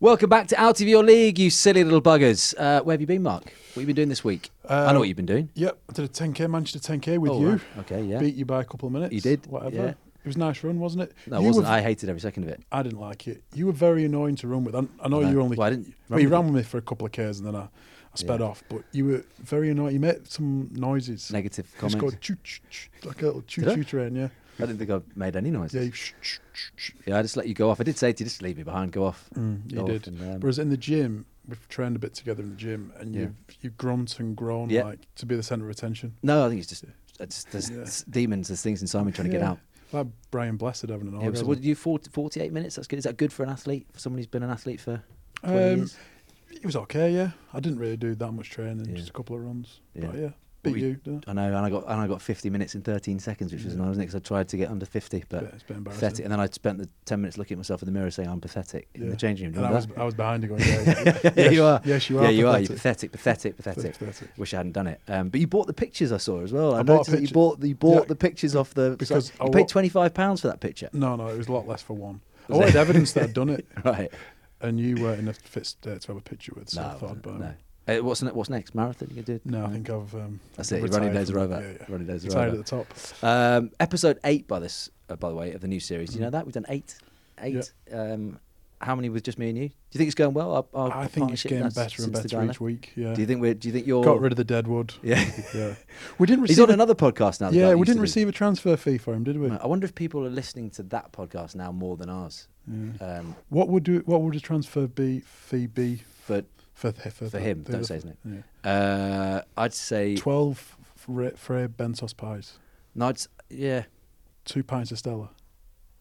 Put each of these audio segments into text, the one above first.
Welcome back to Out of Your League, you silly little buggers. Uh, where have you been, Mark? What have you been doing this week? I Uh, know what you've been doing. Yep, I did a 10k Manchester 10k with Oh, you. right. Okay, yeah. Beat you by a couple of minutes. You did, Whatever. yeah. It was a nice run, wasn't it? No, it You wasn't. were- I hated every second of it. I didn't like it. You were very annoying to run with. I, I know I know. you only. Well, I didn't Well, you ran with me for a couple of k's and then I, I sped Yeah. off. But you were very annoying. You made some noises. Negative comments. go choo choo choo, like a little choo I? choo train. Yeah. I didn't think I made any noise. Yeah. Yeah, shh, shh, shh, shh. I just let you go off. I did say to you, just leave me behind, go off. Mm, you Go off did. and, um, Whereas in the gym, we've trained a bit together in the gym, and Yeah. you you grunt and groan Yeah. like to be the centre of attention. no, I think it's just, it's, there's Yeah. demons, there's things inside me trying to get out. Like Brian Blessed having an Yeah, so orgasm. what did you, 40, 48 minutes? That's good. Is that good for an athlete? For someone who's been an athlete for 20 Um, years? It was okay, yeah. I didn't really do that much training, Yeah. just a couple of runs. Yeah. But yeah, We- you. didn't I know, and I got and I got 50 minutes in 13 seconds, which was Yeah. nice, wasn't it? Because I tried to get under 50, but Yeah, it's embarrassing. pathetic. And then I spent the 10 minutes looking at myself in the mirror saying I'm pathetic in the changing room. And I was, I was behind you going, yeah, yeah, you are. Yes, you are. yeah, you are. You're pathetic. pathetic, pathetic, pathetic. Pathetic. Wish I hadn't done it. Um, but you bought the pictures I saw as well. I, I bought a noticed that you bought you bought Yeah, the pictures off the because so I you paid 25 pounds for that picture. No, no, it was a lot less for one. I Was wanted it? evidence that I'd done it, Right. and you weren't in a fit state to have a picture with, so no, I thought I'd buy no. Uh, what's ne- what's next? Marathon you gonna do? No, I think I've. Um, That's it. Running days are over. Yeah, yeah. Running days are Retired over. at the top. Um, episode eight, by this, uh, by the way, of the new series. Do you know Mhm. that we've done eight, eight. Um, how many with just me and you? Do you think it's going well? Our, our I think it's getting better and better each week. Yeah. Do you think we're? Do you think you're? Got rid of the dead wood. Yeah. Yeah. We didn't He's on a- another podcast now. yeah, we didn't receive a transfer fee for him, did we? I wonder if people are listening to that podcast now more than ours. Yeah. Um, What would do? What would a transfer be fee be for for th- for, for him, don't say his name. Yeah. Uh, I'd say Twelve Fra- Fray Bentos pies, no. I'd, yeah, two pints of Stella.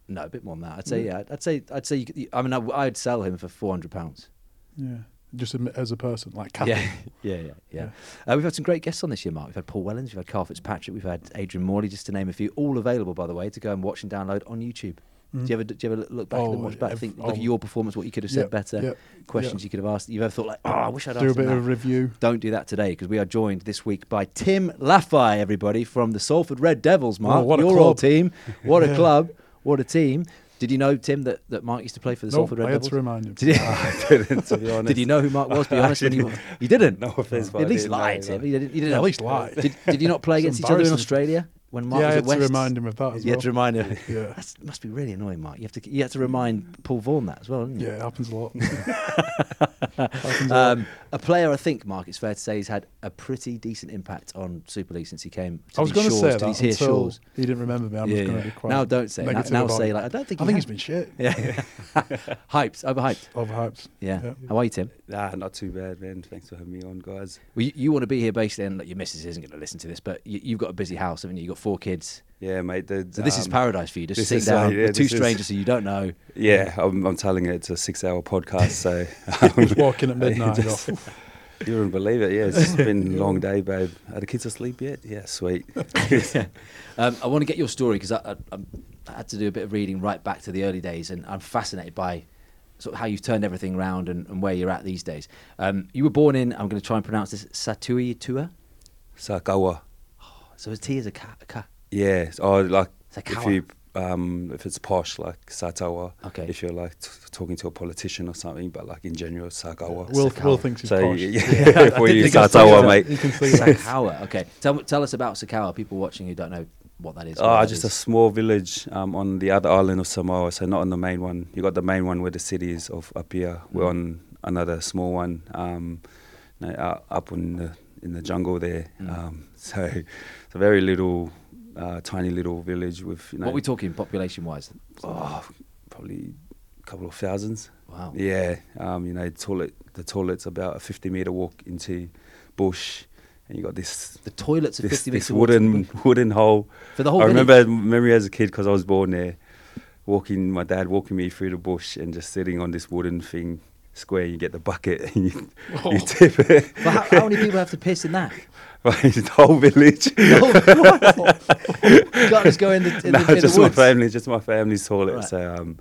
no, a bit more than that. I'd say Mm. yeah. I'd say I'd say. You could, I mean, I, I'd sell him for four hundred pounds. Yeah, just as a person, like Kathy. Yeah, yeah, yeah, yeah. Uh, we've had some great guests on this year, Mark. We've had Paul Wellens, we've had Karl Fitzpatrick, we've had Adrian Morley, just to name a few. All available, by the way, to go and watch and download on YouTube. Mm. Do you ever do you ever look back and Oh, watch back? ev- Think, look oh. at your performance, what you could have said Yep, better, yep, questions yep. you could have asked. You've ever thought like, oh, I wish I'd asked Do a bit that. of review. Don't do that today because we are joined this week by Tim Lafai, everybody from the Salford Red Devils. Mark, Oh, what a your old team. What a Yeah. club! What a team! Did you know Tim that, that Mark used to play for the No, Salford Red I had Devils? to remind him. Did you, I didn't, to be honest. did you know who Mark was? Be honest, when you, didn't. you didn't. No offense, but At least didn't lie, Tim. You didn't. You didn't At least lie. Did, did you not play against each other in. Australia when Mark yeah, was at West? to remind him of that as you well. had to remind him. Yeah, That must be really annoying, Mark. You have to you have to remind Paul Vaughan that as well, didn't you? yeah, it happens a lot. happens a lot. Um, A player, I think, Mark, it's fair to say, he's had a pretty decent impact on Super League since he came. To I was going to say that these here until shores. he didn't remember me. I'm Yeah, just going yeah. be quite. Now don't say. Now, negative now say like I don't think. I he think has he's been shit. Yeah. hyped, overhyped. Overhyped. Yeah. Yeah. How are you, Tim? Nah, not too bad, man. Thanks for having me on, guys. Well, you, you want to be here basically, and like, your missus isn't going to listen to this, but you, you've got a busy house, haven't you? You've got four kids. Yeah, mate. The, So this is um, paradise for you. Just is, down uh, yeah, with two this is- strangers who you don't know. Yeah, I'm, I'm telling you, it's a six-hour podcast, so Just walking at midnight. Just- you wouldn't believe it. Yeah, it's been a long day, babe. Are the kids asleep yet? Yeah, sweet. Um, I want to get your story because I, I, I'm- had to do a bit of reading right back to the early days, and I'm fascinated by sort of how you've turned everything around and, and where you're at these days. Um, you were born in, I'm going to try and pronounce this, Satui Tua. Sakawa. So a T is a ka. A ka. Yeah. Oh, like if Sakawa. you um, if it's posh, like Satawa. Okay. If you're like t- talking to a politician or something, but like in general, Sakawa. Will, Sakawa. Will thinks he's So posh. yeah, I for did you, think I Satawa, mate. You can see that. Sakawa. Okay. Tell, tell us about Sakawa. People watching who don't know what that is. where Ah, that just a small village um, on the other island of Samoa, so not on the main one. You got the main one where the city is of Apia. We're Mm. on another small one, um, no, uh, up in the in the jungle there. Mm. Um, so it's a very little, uh, tiny little village with you know, What are we talking population wise? oh, probably a couple of thousands. Wow. Yeah, um, you know, toilet. The toilet's about a fifty meter walk into bush, and you got this The toilets are this, 50 this wooden wooden hole. for the whole I village? remember memory as a kid because I was born there, walking my dad walking me through the bush and just sitting on this wooden thing square. You get the bucket and you, you tip it. But how, how many people have to piss in that? right, the whole village. you can't just go in the, in no, the, in just the my family, just my family's toilet. Right. So um,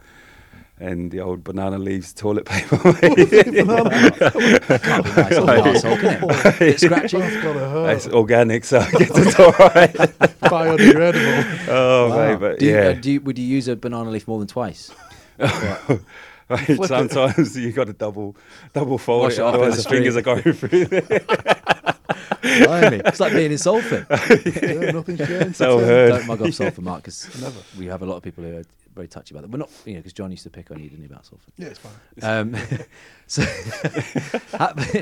and the old banana leaves toilet paper. mate. Can't be nice on the arsehole, can it? Bit scratchy. That's gotta hurt. it's organic, so I guess it's all right. Biodegradable. Oh, Wow. mate, but do you, yeah. uh, do you, would you use a banana leaf more than twice? Right. Right? it. Sometimes you got to double double fold Wash it, it off in otherwise the the fingers are going through there. Blimey. It's like being in Salford. yeah, nothing changed. So Yeah. heard. Don't mug off Salford, Mark, because Never. we have a lot of people who are very touchy about that. We're not, you know, because John used to pick on you, didn't he, about Salford? Yeah, it's fine. Um, so,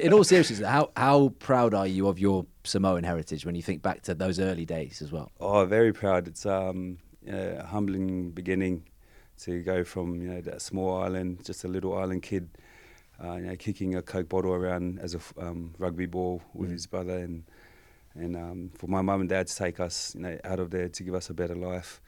in all seriousness, how how proud are you of your Samoan heritage when you think back to those early days as well? Oh, very proud. It's um, a humbling beginning to go from you know that small island, just a little island kid, uh, you know, kicking a coke bottle around as a um, rugby ball with Mm. his brother, and and um, for my mum and dad to take us, you know, out of there to give us a better life.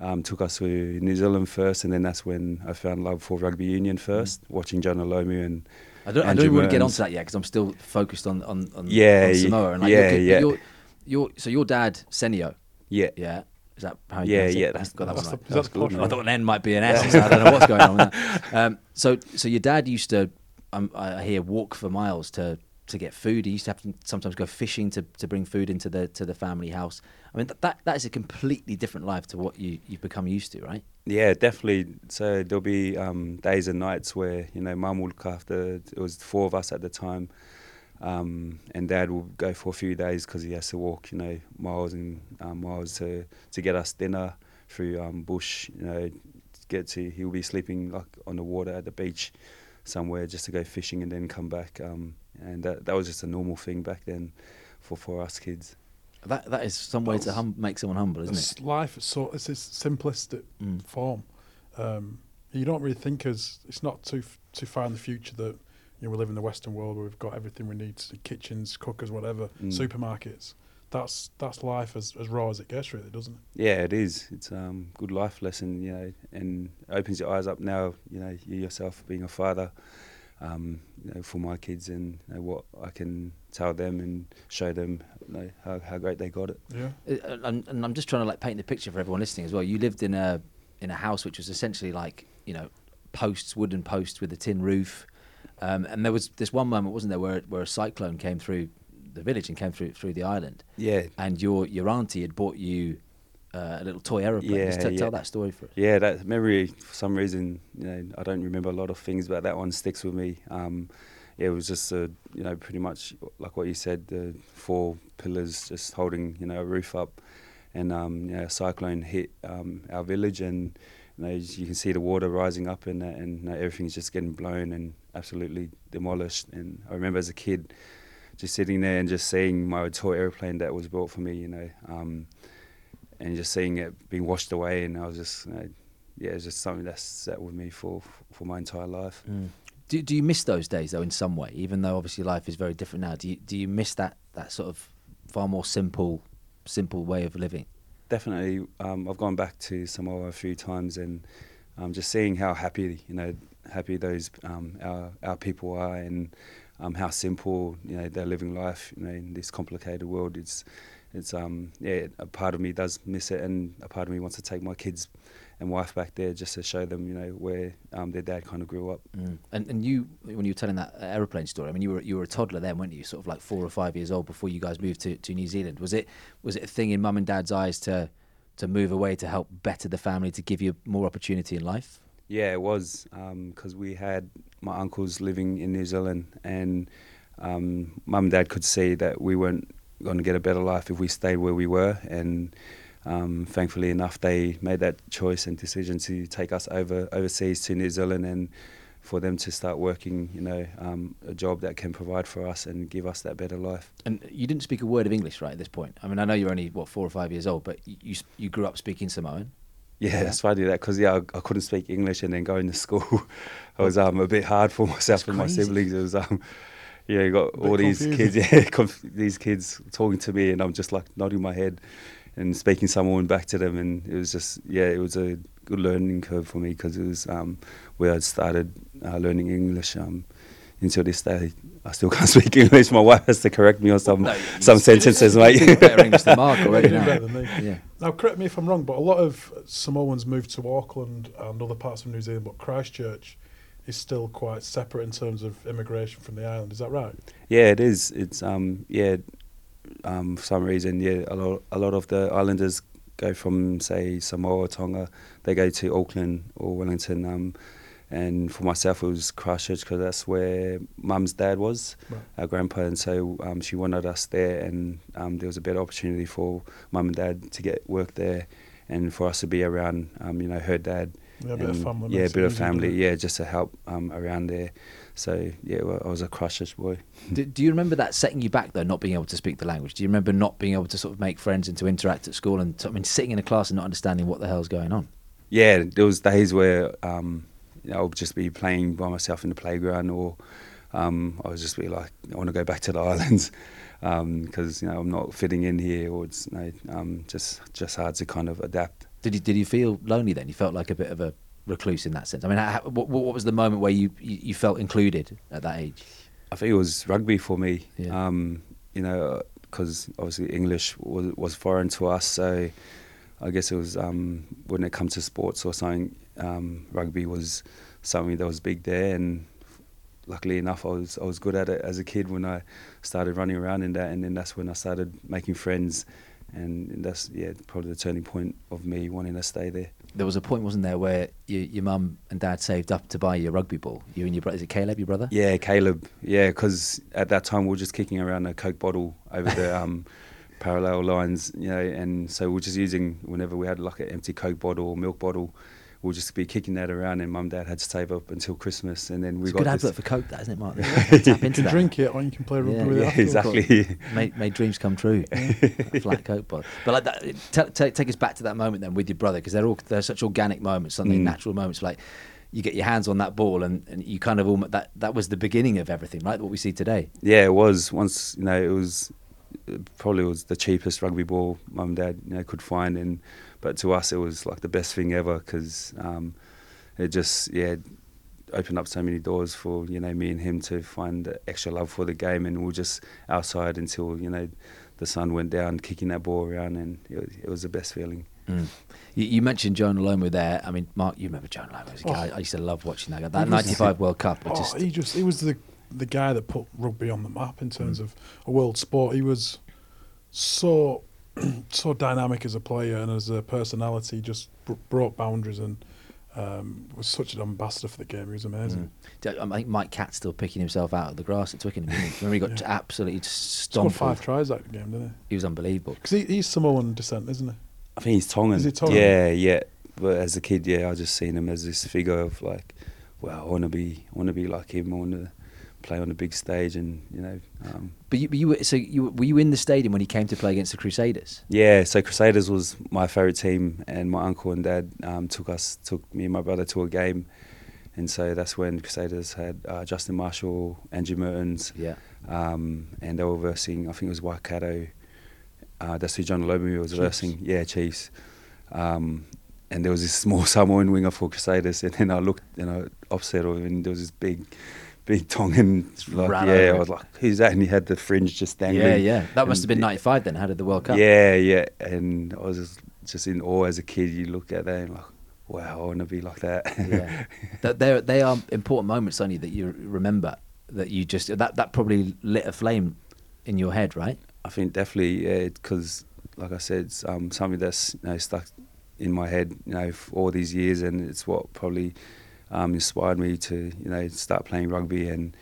Um, took us to New Zealand first, and then that's when I found love for rugby union first, watching Jonah Lomu and I don't, I Andrew don't want to get onto that yet because I'm still focused on on, on, Yeah, on Samoa. And like, yeah, yeah. Your, your, so your dad, Senio, yeah, yeah, is that how you Yeah, pronounce it? yeah, that's- got that That's one the, right. is that good, posh. I thought an N might be an S. so I don't know what's going on with that. Um, so, so your dad used to, um, I hear, walk for miles to to get food. He used to have to sometimes go fishing to, to bring food into the to the family house. I mean, that, that that is a completely different life to what you you've become used to, right? Yeah, definitely. So there'll be um, days and nights where you know mum will look after. It was four of us at the time, um, and dad will go for a few days because he has to walk, you know, miles and um, miles to to get us dinner through um, bush. You know, to get to he'll be sleeping like on the water at the beach somewhere just to go fishing and then come back. Um, and that that was just a normal thing back then for for us kids. That that is some way to hum- make someone humble, isn't It's it? life. It's so it's this simplistic Mm. form. Um, you don't really think as it's not too too far in the future that you know we live in the Western world where we've got everything we need: kitchens, cookers, whatever, Mm. supermarkets. That's that's life as, as raw as it gets, really, doesn't it? Yeah, it is. It's um good life lesson, you know, and opens your eyes up now. You know, you yourself being a father, um, you know, for my kids and you know, what I can tell them and show them, you know, how how great they got it. Yeah. Uh, and, and I'm just trying to like paint the picture for everyone listening as well. You lived in a in a house which was essentially like you know posts, wooden posts with a tin roof, um, and there was this one moment, wasn't there, where where a cyclone came through the village and came through through the island, Yeah, and your your auntie had bought you uh, a little toy aeroplane. Yeah, just t- yeah. tell that story for us. yeah. That memory, for some reason, you know, I don't remember a lot of things, but that one sticks with me. Um, yeah, it was just a, you know, pretty much like what you said, the four pillars just holding, you know, a roof up, and um, you know, a cyclone hit um, our village, and you you can see the water rising up, and that, and you everything's just getting blown and absolutely demolished. And I remember as a kid, just sitting there and just seeing my toy airplane that was bought for me, you know, um, and just seeing it being washed away, and I was just, you know, yeah, it's just something that's sat with me for for my entire life. Do do you miss those days though in some way? Even though obviously life is very different now, do you do you miss that that sort of far more simple simple way of living? Definitely um, I've gone back to Samoa a few times and um, just seeing how happy you know happy those um, our our people are and um, how simple you know they're living life you know in this complicated world. It's it's um yeah a part of me does miss it and a part of me wants to take my kids and wife back there just to show them you know where um, their dad kind of grew up Mm. And and you when you were telling that aeroplane story, I mean you were you were a toddler then, weren't you? Sort of like four or five years old before you guys moved to, to New Zealand. Was it was it a thing in mum and dad's eyes to to move away to help better the family to give you more opportunity in life? Yeah, it was because we had my uncles living in New Zealand, and um, mum and dad could see that we weren't going to get a better life if we stayed where we were. And um, thankfully enough, they made that choice and decision to take us over overseas to New Zealand and for them to start working, you know, um, a job that can provide for us and give us that better life. And you didn't speak a word of English, right? At this point, I mean, I know you're only what four or five years old, but you you, grew up speaking Samoan. Yeah, Yeah. that's funny that because yeah, I, I couldn't speak English and then going to school, it was um, a bit hard for myself That's and my siblings. It was um, yeah, you got all these kids, yeah, conf- these kids talking to me, and I'm just like nodding my head and speaking Samoan back to them, and it was just yeah, it was a good learning curve for me because it was um, where I started uh, learning English. Um, until this day, I still can't speak English. My wife has to correct me on some No, some sentences, You're mate. better English than Mark already now. better than me. Yeah. Now, correct me if I'm wrong, but a lot of Samoans moved to Auckland and other parts of New Zealand, but Christchurch is still quite separate in terms of immigration from the island. Is that right? Yeah, it is. It's um yeah, um for some reason yeah a lot a lot of the islanders go from say Samoa, Tonga, they go to Auckland or Wellington, um, and for myself it was Christchurch because that's where mum's dad was, Right. our grandpa, and so um, she wanted us there, and um, there was a better opportunity for mum and dad to get work there, and for us to be around, um, you know, her dad. Yeah, a bit of family. Yeah, a bit of family. Yeah, just to help um, around there. So yeah, well, I was a Christchurch boy. Do, do you remember that setting you back though, not being able to speak the language? Do you remember not being able to sort of make friends and to interact at school and I mean sitting in a class and not understanding what the hell's going on? yeah, there was days where um, you know, I would just be playing by myself in the playground, or um, I would just be like, I want to go back to the islands because you know I'm not fitting in here, or it's you know, um, just just hard to kind of adapt. Did you did you feel lonely then? You felt like a bit of a recluse in that sense. I mean, how, what, what was the moment where you, you felt included at that age? I think it was rugby for me. Yeah. Um, you know, because obviously English was, was foreign to us, so I guess it was um, when it comes to sports or something, um, rugby was something that was big there, and luckily enough, I was I was good at it as a kid when I started running around in that, and then that's when I started making friends, and that's yeah probably the turning point of me wanting to stay there. There was a point, wasn't there, where you, your mum and dad saved up to buy your rugby ball. You and your brother, is it Caleb, your brother? Yeah, Caleb. Yeah, because at that time we were just kicking around a Coke bottle over the um, parallel lines, you know, and so we are just using whenever we had like an empty Coke bottle or milk bottle, we'll just be kicking that around, and Mum and Dad had to save up until Christmas, and then we It's a got good this. advert for Coke, that isn't it, Mark? Tap into You can that. drink it, or you can play rugby Yeah, with yeah, it. exactly. made, made dreams come true. A flat coke bottle. But like that, t- t- take us back to that moment then with your brother because they're all they're such organic moments, something Mm. natural moments. Like you get your hands on that ball and, and you kind of almost that that was the beginning of everything, right? What we see today. Yeah, it was once you know it was probably was the cheapest rugby ball mum and dad you know could find, and but to us it was like the best thing ever because um, it just yeah opened up so many doors for you know me and him to find extra love for the game, and we were just outside until you know the sun went down, kicking that ball around, and it was, it was the best feeling. Mm. You, you mentioned Jonah Lomu there. I mean, Mark, you remember Jonah Lomu as a guy. Oh. I used to love watching that guy. That '95 World Cup. Oh, just he just he was the the guy that put rugby on the map in terms of a world sport. He was so so dynamic as a player and as a personality. Just br- broke boundaries and um, was such an ambassador for the game. He was amazing. Mm. I think Mike Catt's still picking himself out of the grass at Twickenham. isn't he? Remember, he got Yeah. absolutely Scored stomped. five tries that game, didn't he? He was unbelievable. Because he, he's Samoan descent, isn't he? I think he's Tongan. Is he Tongan? Yeah, yeah. But as a kid, yeah, I just seen him as this figure of like, well, I want to be, I want to be like him. I want to play on the big stage, and you know, um, But you, but you were so you were- you in the stadium when he came to play against the Crusaders? yeah. So Crusaders was my favorite team, and my uncle and dad um, took us, took me and my brother to a game, and so that's when Crusaders had uh, Justin Marshall, Andrew Mehrtens, Yeah. um, and they were versing. I think it was Waikato. Uh, that's who Jonah Lomu was Chiefs. versing. Yeah, Chiefs. Um, and there was this small Samoan winger for Crusaders, and then I looked, you know, opposite of him, and there was this big, big Tongan. Like, Ran yeah, over I was like, "Who's that?" And he had the fringe just dangling. Yeah, yeah. That must have been '95 then. How did the World Cup? Yeah, yeah. And I was just, just in awe as a kid. You look at that and like, wow, I want to be like that. yeah. That they they are important moments, only that you remember. That you just that that probably lit a flame in your head, right? I think definitely, yeah, because like I said, it's um, something that's you know, stuck in my head, you know, for all these years, and it's what probably um, inspired me to, you know, start playing rugby and,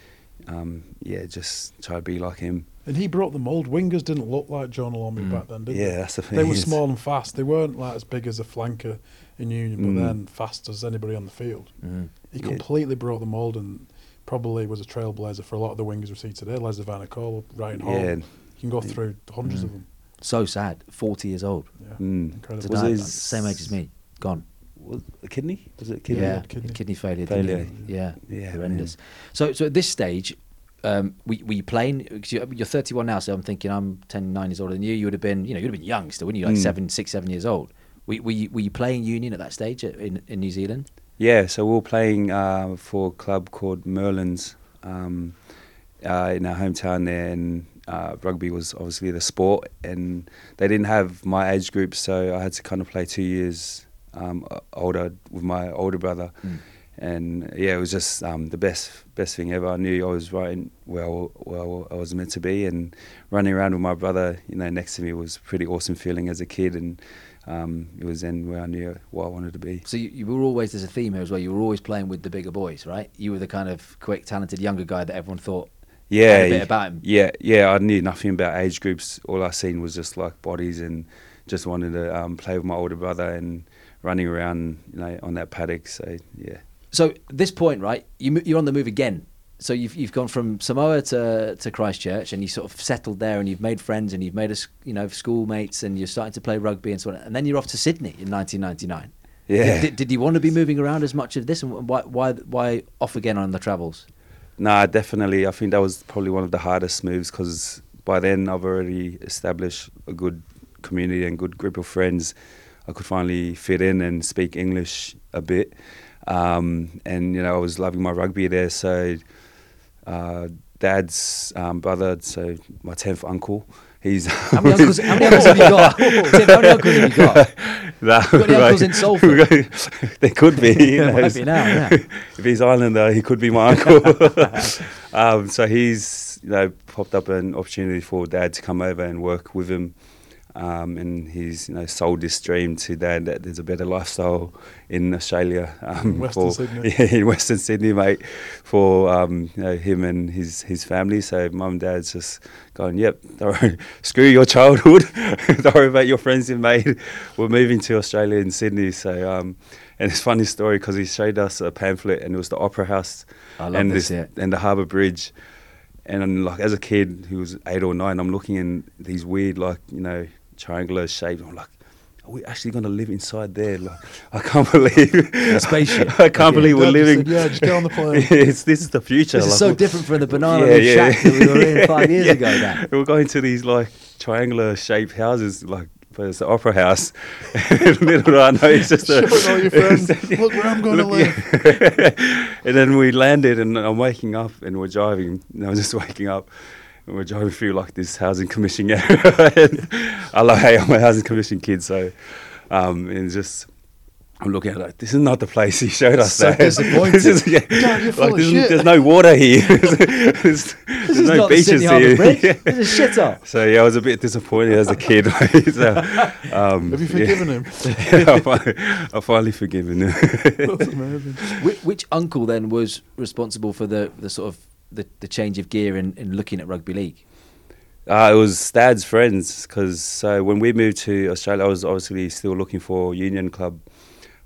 um, yeah, just try to be like him. And he brought the mould. Wingers didn't look like Jonah Lomu Mm. back then, did Yeah, they? Yeah, that's the thing. They were small and fast. They weren't like as big as a flanker in Union, but Mm. then fast as anybody on the field. Mm. He Yeah. completely broke the mould and probably was a trailblazer for a lot of the wingers we see today. Les Van Cole, Ryan Hall. Yeah. You can go through hundreds of Mm. them. So sad. Forty years old. Yeah. Mm. Incredible. To Was die, his- same age as me. Gone. Was a kidney? Was it kidney? yeah, kidney. kidney, failure. didn't Failure. Yeah, Yeah, horrendous. So, so at this stage, um, were, were you playing? 'cause you- You're 31 now, so I'm thinking I'm 10, 9 years older than you. You would have been, you know, you'd have been young still, wouldn't you? Like Mm. seven, six, seven years old. Were, were, you, were you playing union at that stage in, in New Zealand? Yeah, so we were playing uh, for a club called Merlin's um, uh, in our hometown there, and uh, rugby was obviously the sport, and they didn't have my age group, so I had to kind of play two years um, older with my older brother, and yeah, it was just um, the best best thing ever. I knew I was right in well well I was meant to be, and running around with my brother, you know, next to me was a pretty awesome feeling as a kid, and um, it was then where I knew what I wanted to be. So you, you were always there's a theme here as well. You were always playing with the bigger boys, right? You were the kind of quick, talented younger guy that everyone thought Yeah, had a bit about him. yeah, yeah. I knew nothing about age groups. All I seen was just like bodies, and just wanted to um, play with my older brother and running around, you know, on that paddock. So yeah, So this point, right? You you're on the move again. So you've you've gone from Samoa to, to Christchurch, and you sort of settled there, and you've made friends, and you've made us, you know, schoolmates, and you're starting to play rugby and so on. And then you're off to Sydney in 1999. yeah. Did, did you want to be moving around as much of this, and why why why off again on the travels? Nah, definitely. I think that was probably one of the hardest moves because by then I've already established a good community and good group of friends. I could finally fit in and speak English a bit, um, and you know I was loving my rugby there. So, uh, dad's um, brother, so my tenth uncle, he's How many uncles? How many uncles have you got? Tim, how many uncles have you got? That- got any uncles in Salford? there could be. you know. be now, yeah. if he's Islander, he could be my uncle. um, so he's you know popped up an opportunity for dad to come over and work with him. Um, and he's you know sold this dream to dad that there's a better lifestyle in Australia um, Western for Sydney. yeah, in Western Sydney, mate, for um, you know him and his his family. So mum and dad's just going, yep, screw your childhood, don't worry about your friends you've made. We're moving to Australia in Sydney. So um, and it's a funny story because he showed us a pamphlet and it was the Opera House I love and this, yeah. and the Harbour Bridge. And I'm like, as a kid who was eight or nine, I'm looking in these weird, like you know, triangular shapes. I'm like, are we actually going to live inside there? Like, I can't believe A spaceship. I can't Yeah. believe we're living. said, "Yeah, just get on the plane." it's, this is the future. This is so we- different from the banana Yeah, yeah. shack that we were in five years Yeah. ago. Dan. We're going to these like triangular shaped houses, like but it's the opera house. Little do I know, it's just a. Showing all your friends, "Look where I'm gonna Look, yeah. and then we landed, and I'm waking up, and we're driving. And I'm just waking up, and we're driving through like this housing commission area. I love, hey, I'm a housing commission kid, so um, and just. I'm looking at it like this is not the place he showed us. So that. disappointed. This is- yeah, Dad, you're full like, of there's, shit. there's no water here. there's, there's This is no not beaches Sydney here. Yeah. This is shit up. So yeah, I was a bit disappointed as a kid. so, um, Have you yeah. forgiven him? yeah, I finally, I finally forgiven him. That's amazing. Which, which uncle then was responsible for the, the sort of the, the change of gear in, in looking at rugby league? Uh, it was Dad's friends because so when we moved to Australia, I was obviously still looking for union club.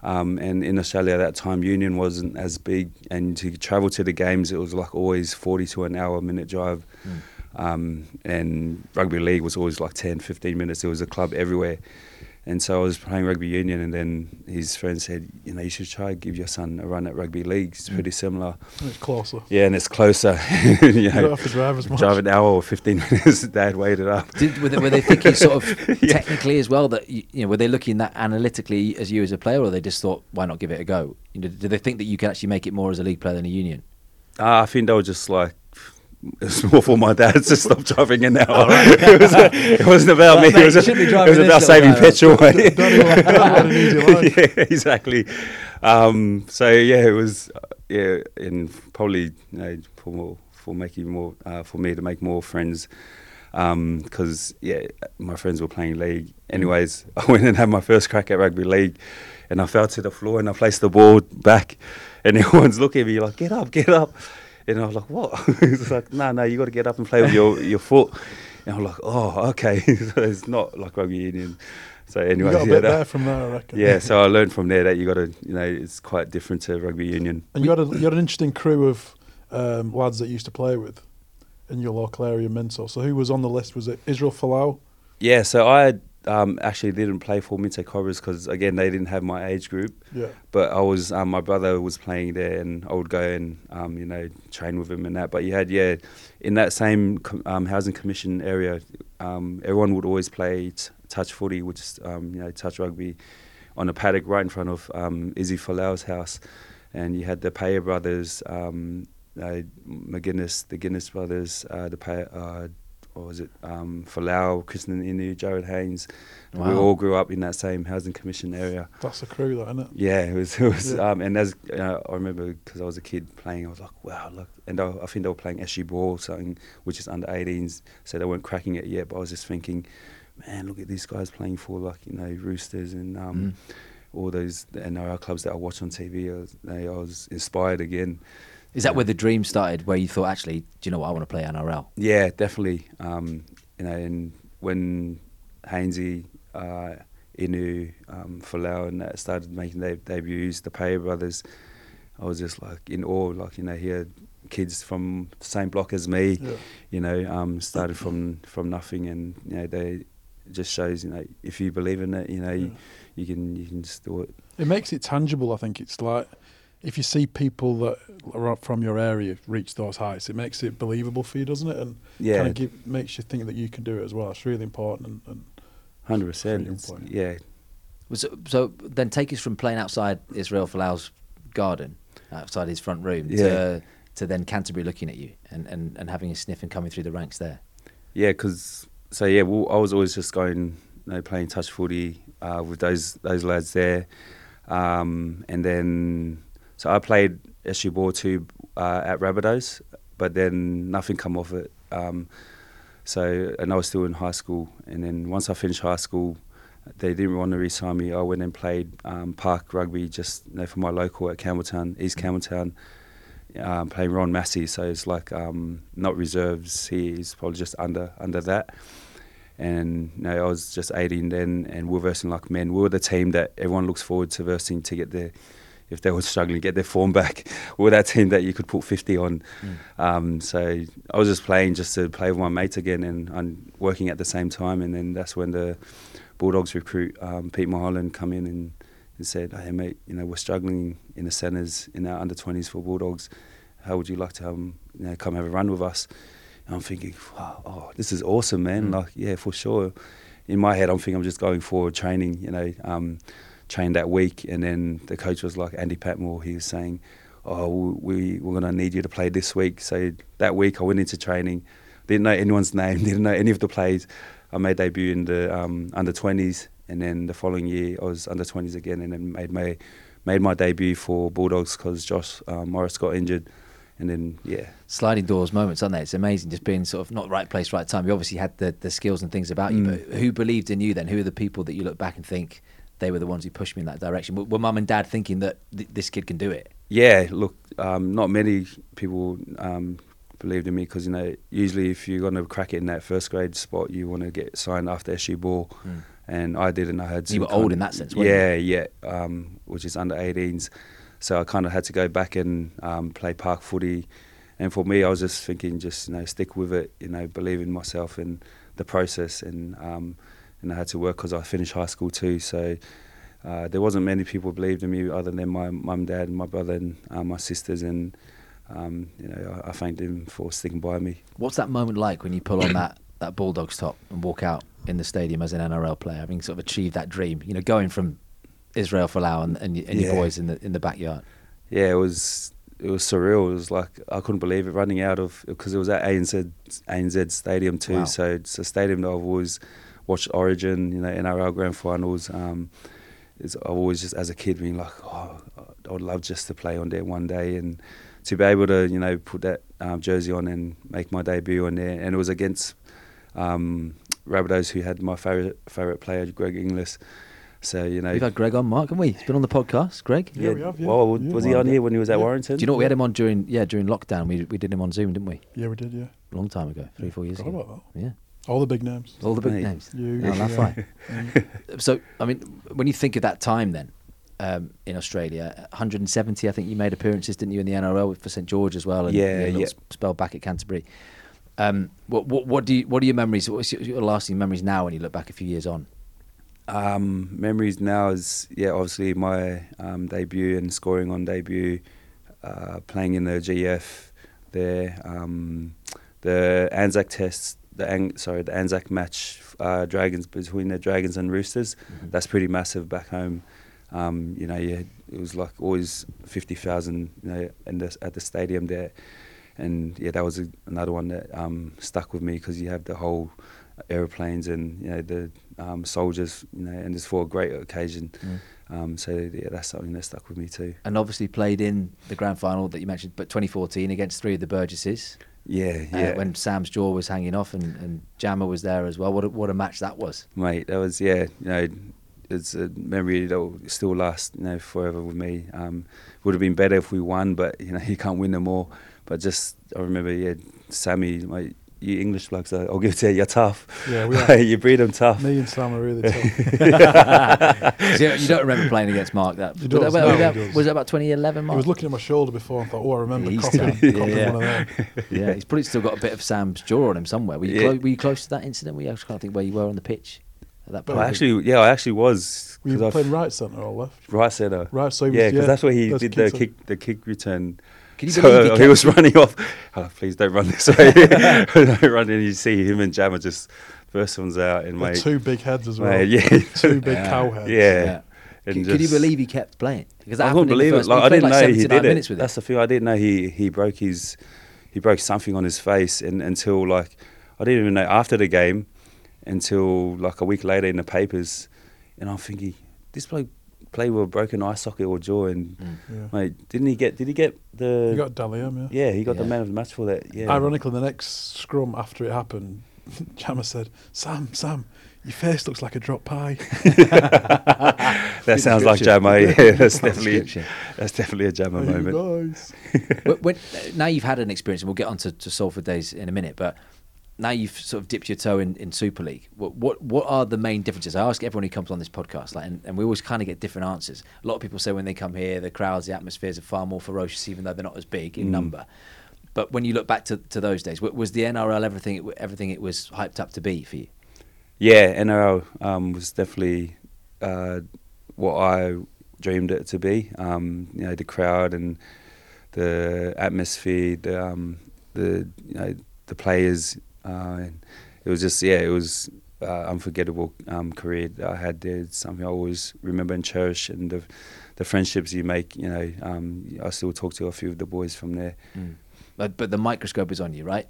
Um, and in Australia at that time, union wasn't as big, and to travel to the games, it was like always 40 to an hour minute drive. Um, and rugby league was always like 10, 15 minutes. There was a club everywhere. And so I was playing rugby union, and then his friend said, You know, you should try give your son a run at rugby league. It's pretty similar. It's closer. Yeah, and it's closer. you You know, don't have to drive as much. drive an hour or 15 minutes. Dad waited up. Did, were, they, were they thinking sort of technically as well that you, you know were they looking that analytically as you as a player, or they just thought why not give it a go? You know, did they think that you can actually make it more as a league player than a union? Uh, I think they were just like, it's more for my dad to stop driving an hour. it, was, it wasn't about me. mate, it was, it was about saving petrol. mate. Daddy wanted- Daddy wanted an easy life. yeah, exactly. Um, so yeah, it was yeah, and probably you know, for more, for making more uh, for me to make more friends. Because yeah, my friends were playing league. Anyways, I went and had my first crack at rugby league, and I fell to the floor and I placed the ball back, and everyone's looking at me like, "Get up, get up!" And I was like, "What?" it's like, "No, no, you got to get up and play with your your foot." And I'm like, "Oh, okay." so it's not like rugby union. So You anyway, got a yeah, bit there from there, I reckon. yeah, so I learned from there that you got to, you know, it's quite different to rugby union. And you had a you had an interesting crew of um, lads that you used to play with in your local area, Minto. So who was on the list? Was it Israel Folau? Yeah, so I um, actually didn't play for Minto Cobras because again they didn't have my age group. Yeah. But I was, um, my brother was playing there, and I would go and, um, you know, train with him and that. But you had, yeah, in that same com- um, housing commission area, um, everyone would always play t- touch footy, which is, um, you know, touch rugby, on a paddock right in front of um, Izzy Folau's house, and you had the Payer brothers, um, uh, McGuinness, the Guinness brothers, uh, the Payer, uh, what was it, um, Folau, Krisnan Inu, Jared Haynes. We all grew up in that same housing commission area. That's a crew, that, isn't it? Yeah, it was. It was Yeah. um, and as uh, I remember, because I was a kid playing, I was like, wow, look. And I, I think they were playing SG Ball, something which is under 18s, so they weren't cracking it yet. But I was just thinking, man, look at these guys playing for like you know Roosters and um, Mm. all those NRL clubs that I watch on TV. I was, I was inspired again. Is that Yeah. where the dream started? Where you thought, actually, do you know what? I want to play NRL. Yeah, definitely. Um, you know, and when Hainsey, uh, Inu, um, Folau, and that started making their debuts, the Payer brothers, I was just like in awe. Like you know, here kids from the same block as me, Yeah. you know, um, started from from nothing, and you know, they just shows you know if you believe in it, you know, you, you can you can just do it. It makes it tangible. I think it's like if you see people that are from your area reach those heights, it makes it believable for you, doesn't it? And Yeah, kind of give, makes you think that you can do it as well. It's really important. And, and hundred It's really percent. important. Yeah, So, so then take us from playing outside Israel Folau's garden, outside his front room, Yeah. to, to then Canterbury looking at you and, and, and having a sniff and coming through the ranks there. Yeah, because so yeah, well, I was always just going, you know, playing touch footy uh, with those those lads there, um, and then so I played SG Ball too uh, at Rabbitohs, but then nothing come off it. Um, so and I was still in high school, and then once I finished high school, they didn't want to re-sign me. I went and played um, park rugby just you know, for my local at Campbelltown, East Campbelltown um, playing Ron Massey, so it's like um, not reserves. He's probably just under under that. And you know, I was just 18 then, and we were versing like men. We were the team that everyone looks forward to versing to get their, if they were struggling, to get their form back. Were that team that you could put 50 on. Um, so I was just playing just to play with my mates again, and, and working at the same time. And then that's when the Bulldogs recruit um, Pete Mulholland come in and, and said, "Hey mate, you know we're struggling in the centres in our under 20s for Bulldogs. How would you like to um, you know, come have a run with us?" And I'm thinking, wow, oh, this is awesome, man. Mm. Like, yeah, for sure. In my head, I'm thinking I'm just going forward training, you know, um, train that week. And then the coach was like, Andy Patmore, he was saying, oh, we, we're going to need you to play this week. So that week I went into training, didn't know anyone's name, didn't know any of the plays. I made debut in the um, under 20s. And then the following year, I was under 20s again and then made my, made my debut for Bulldogs because Josh um, Morris got injured. And then, yeah, Sliding doors moments, aren't they? It's amazing just being sort of not right place, right time. You obviously had the, the skills and things about you, Mm. but who believed in you then? Who are the people that you look back and think they were the ones who pushed me in that direction? Were, were mum and dad thinking that th- this kid can do it? Yeah, look, um, not many people um, believed in me because you know usually if you're going to crack it in that first grade spot, you want to get signed after SG Ball, and I didn't. I had You were old of- in that sense, weren't you? Yeah, yeah, um, which is under 18s. So I kind of had to go back and um, play park footy, and for me, I was just thinking, just you know, stick with it, you know, believe in myself and the process, and um, and I had to work because I finished high school too. So. Uh, there wasn't many people believed in me other than my mum, dad, my brother, and uh, my sisters, and um, you know I, I thank them for sticking by me. What's that moment like when you pull on that, that Bulldogs top and walk out in the stadium as an NRL player, having sort of achieved that dream? You know, going from Israel Folau and, and, and your boys in the in the backyard. Yeah, it was it was surreal. It was like I couldn't believe it running out of because it was at ANZ ANZ Stadium too. Wow. So it's a stadium that I've always watched Origin, you know, NRL Grand Finals. Um, it's, I've always just as a kid been like, oh, I would love just to play on there one day and to be able to you know put that um, jersey on and make my debut on there. And it was against um, Rabbitohs, who had my favorite favorite player, Greg Inglis. So you know, We've had Greg on, Mark, haven't we? He's been on the podcast. Greg, Yeah, we have, yeah. Well, Yeah. was he on here when he was at Yeah. Warrington? do you know what we had him on during? Yeah, during lockdown, we we did him on Zoom, didn't we? yeah, we did. Yeah, A long time ago, three, four years ago. about Yeah, that. All the big names. all the big Mate. names. You, No, that's yeah. fine. So, I mean, when you think of that time then um, in Australia, 170, I think you made appearances, didn't you, in the NRL for St George as well? And Yeah, you know, yeah. s- Spell back at Canterbury. Um, what, what, what do you, what are your memories? What's your, your lasting memories now when you look back a few years on? Um, memories now is yeah, obviously my um, debut and scoring on debut, uh, playing in the GF there, um, the Anzac Test, the An- sorry the Anzac match, uh, Dragons between the Dragons and Roosters. That's pretty massive back home. Um, you know, yeah, it was like always fifty thousand, you know, in the, at the stadium there, and yeah, that was a, another one that um, stuck with me because you have the whole aeroplanes and you know the um, soldiers, you know, and it's for a great occasion. Um, so yeah, that's something that stuck with me too. And obviously played in the grand final that you mentioned, but 2014 against three of the Burgesses. Yeah, uh, when Sam's jaw was hanging off and, and Jammer was there as well. What a, what a match that was. mate. That was yeah, you know, it's a memory that will still last, you know, forever with me. Um, would have been better if we won, but you know, you can't win them all. But just I remember, yeah, Sammy, mate, you English blokes, uh, I'll give it to you. You're tough. Yeah, we are. you breed them tough. Me and Sam are really tough. So you don't remember playing against Mark? That He was, does, that, no, was, that, does. was that about 2011, he Mark? was looking at my shoulder before and thought, oh, I remember He's copying, still- copying yeah. one of them. yeah, he's probably still got a bit of Sam's jaw on him somewhere. Were you, Yeah. clo- were you close to that incident? Were you, I just can't think where you were on the pitch at that point. I actually, yeah, I actually was. Were you 'cause I playing right centre or left? right centre. Right, so he was, yeah, because that's where he did the kick, the kick return. Can you so believe he he, was running off. Oh, please don't run this way. don't run, and you see him and Jammer just first one's out, and my two big heads as well. mate, yeah, Two big Yeah. cow heads. yeah. Can, And can you believe he kept playing? Because I happened couldn't believe it. Like, I didn't like know he did it. with That's the thing. I didn't know he he broke his he broke something on his face, and until like I didn't even know after the game, until like a week later in the papers, and I'm thinking this bloke play with a broken eye socket or jaw, and Mm. Yeah. mate, didn't he get? Did he get the? You got Dalium, yeah. yeah, he got the man of the match for that. Yeah, Ironically, the next scrum after it happened, Jammer said, Sam, Sam, your face looks like a drop pie. that sounds like description. Jammer. Yeah, that's definitely Description. that's definitely a Jammer Hey, moment. guys. But when, now you've had an experience, and we'll get on to, to Salford days in a minute, but now you've sort of dipped your toe in, in Super League. What, what what are the main differences? I ask everyone who comes on this podcast, like, and, and we always kind of get different answers. A lot of people say when they come here, the crowds, the atmospheres are far more ferocious, even though they're not as big in Mm. number. But when you look back to, to those days, was the NRL everything it, everything it was hyped up to be for you? Yeah, NRL um, was definitely uh, what I dreamed it to be. Um, you know, the crowd and the atmosphere, the um, the you know the players. Uh, and it was just yeah, it was uh, unforgettable um, career that I had there. It's something I always remember and cherish, and the the friendships you make. You know, um, I still talk to a few of the boys from there. But, but the microscope is on you, right?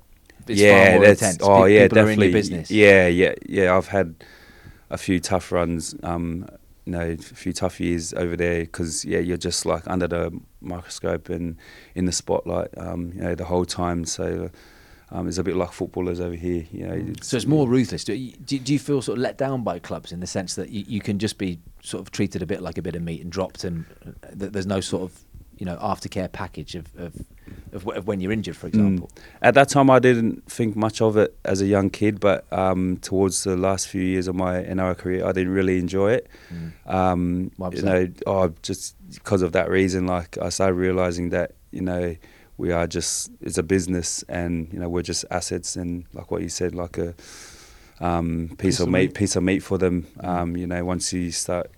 It's yeah, that's intense. oh Pe- yeah, people are in definitely. business. Yeah, yeah, yeah. I've had a few tough runs, um, you know, a few tough years over there because yeah, you're just like under the microscope and in the spotlight, um, you know, the whole time. So um, it's a bit like footballers over here, you know. Mm. So it's more ruthless. Do you, do, you feel sort of let down by clubs in the sense that you, you can just be sort of treated a bit like a bit of meat and dropped, and uh, there's no sort of you know aftercare package of of, of, of when you're injured, for example. Mm. At that time, I didn't think much of it as a young kid, but um, towards the last few years of my NRL career, I didn't really enjoy it. Mm. Um, you know, oh, just because of that reason, like I started realizing that you know we are just it's a business, and you know we're just assets, and like what you said, like a um, piece, Piece of of meat, meat. piece of meat for them. Um, you know, once you start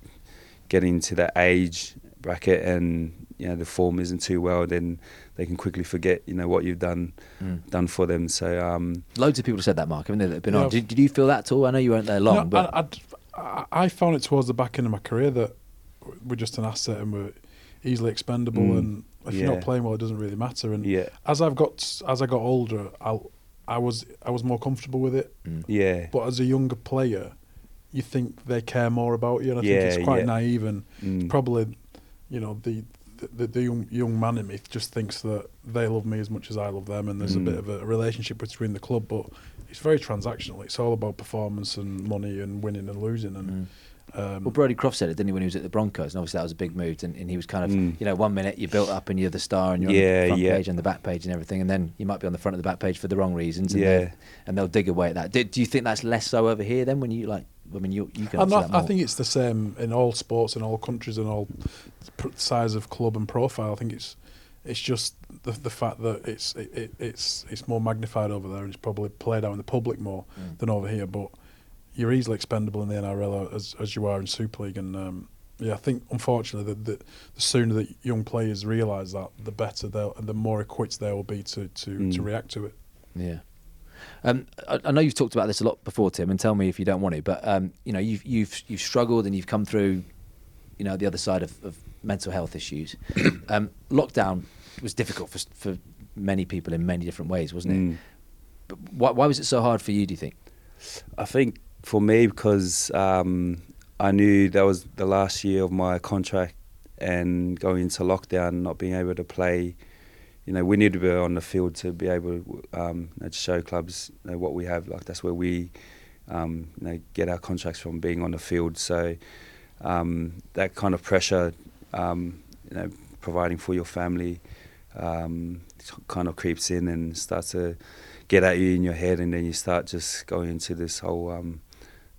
getting to that age bracket, and you know the form isn't too well, then they can quickly forget you know what you've done Mm. done for them. So um, Loads of people said that, Mark, haven't they? That have been Yeah, on. I've- Did, did you feel that at all? I know you weren't there long, No, but I, I, I found it towards the back end of my career that we're just an asset and we're easily expendable. Mm. And if you're not playing well, it doesn't really matter. And yeah, as I've got as I got older, I I was I was more comfortable with it. Mm. yeah, But as a younger player, you think they care more about you, and I think it's quite yeah. naive and mm, probably, you know, the the, the young, young man in me just thinks that they love me as much as I love them, and there's Mm. a bit of a relationship between the club. But it's very transactional. It's all about performance and money and winning and losing. And Mm. Um, Well, Brodie Croft said it, didn't he, when he was at the Broncos? And obviously that was a big move. And, and he was kind of, Mm. you know, one minute you're built up and you're the star and you're on the front yeah. page and the back page and everything. And then you might be on the front of the back page for the wrong reasons. And Yeah. they'll- And they'll dig away at that. Do, do you think that's less so over here then when you, like, I mean, you, you can I, that I think it's the same in all sports, in all countries, and all size of club and profile. I think it's it's just the the fact that it's it, it, it's it's more magnified over there, and it's probably played out in the public more Mm. than over here. But you're easily expendable in the NRL as as you are in Super League, and um, yeah, I think unfortunately the, the the sooner that young players realise that, the better they'll and the more equipped they will be to to, to Mm. react to it. Yeah. Um, I, I know you've talked about this a lot before, Tim, and tell me if you don't want to. But um, you know, you've you've you've struggled and you've come through, you know, the other side of, of mental health issues. um, lockdown was difficult for for many people in many different ways, wasn't it? mm. But why, why was it so hard for you? Do you think? I think for me because um, I knew that was the last year of my contract and going into lockdown, not being able to play, you know, we need to be on the field to be able um, to show clubs you know, what we have. Like that's where we, um, you know, get our contracts from being on the field. So um, that kind of pressure, um, you know, providing for your family, um, kind of creeps in and starts to get at you in your head, and then you start just going into this whole um,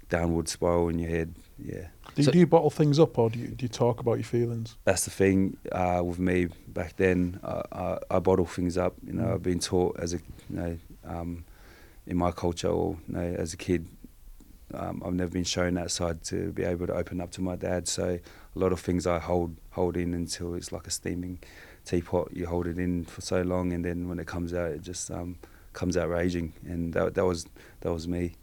downward spiral in your head. Yeah. Do, So- do you bottle things up, or do you, do you talk about your feelings? that's the thing uh, with me back then. I, I, I bottle things up. You know, Mm. I've been taught as a you know um, in my culture or you know, as a kid. Um, I've never been shown that side to be able to open up to my dad. So a lot of things I hold hold in until it's like a steaming teapot. You hold it in for so long, and then when it comes out, it just um, comes out raging. And that, that was that was me.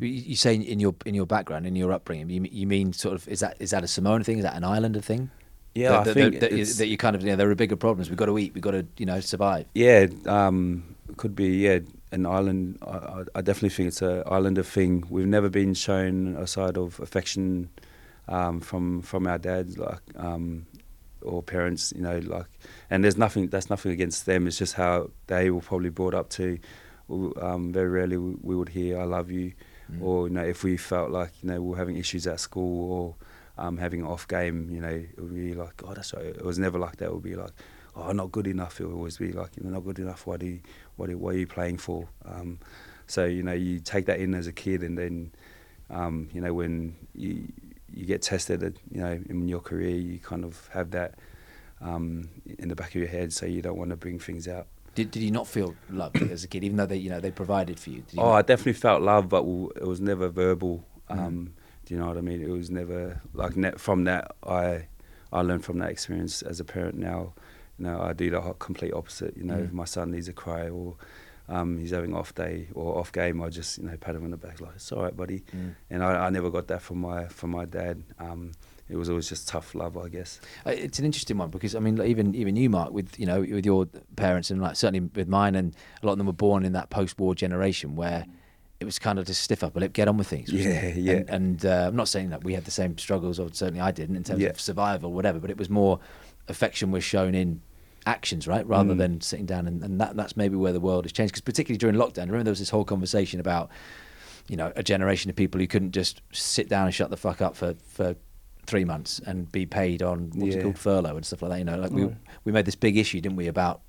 You, you say in your in your background, in your upbringing, you, you mean sort of is that is that a Samoan thing? Is that an Islander thing? Yeah, that, I that- think that, that you kind of you know, there are bigger problems. We've got to eat. We've got to you know survive. Yeah, um, could be. Yeah, an island. I, I- I definitely think it's an islander thing. We've never been shown a side of affection um, from from our dads, like um, or parents. You know, like, and there's nothing. That's nothing against them. It's just how they were probably brought up to. Um, very rarely we, we would hear "I love you," Mm. or you know, if we felt like you know we we're having issues at school or um, having an off game, you know, it would be like, "Oh, that's right." It was never like that. It would be like, "Oh, not good enough." It would always be like, "You know, not good enough. Why do you, what are, what are you playing for?" Um, so you know, you take that in as a kid, and then um, you know when you you get tested, at, you know, in your career, you kind of have that um, in the back of your head, so you don't want to bring things out. Did, did you not feel loved as a kid, even though they you know they provided for you? You Oh, I definitely felt love, but it was never verbal. Mm. Um, Do you know what I mean? It was never like from that I I learned from that experience as a parent. Now, you know, I do the ho- complete opposite. You know, Mm. if my son needs a cry or um, he's having off day or off game, I just you know pat him on the back like it's all right, buddy. Mm. And I, I never got that from my from my dad. Um, it was always just tough love, I guess. Uh, It's an interesting one because I mean, like, even even you, Mark, with you know, with your parents and like certainly with mine, and a lot of them were born in that post-war generation where it was kind of just stiff upper lip, get on with things. Yeah, it? yeah. And, and uh, I'm not saying that we had the same struggles, or certainly I didn't in terms Yeah. of survival, or whatever. But it was more affection was shown in actions, right, rather Mm. than sitting down, and, and that that's maybe where the world has changed. Because particularly during lockdown, remember there was this whole conversation about you know a generation of people who couldn't just sit down and shut the fuck up for for three months and be paid on what's it Yeah. called furlough and stuff like that. You know, like we we made this big issue, didn't we, about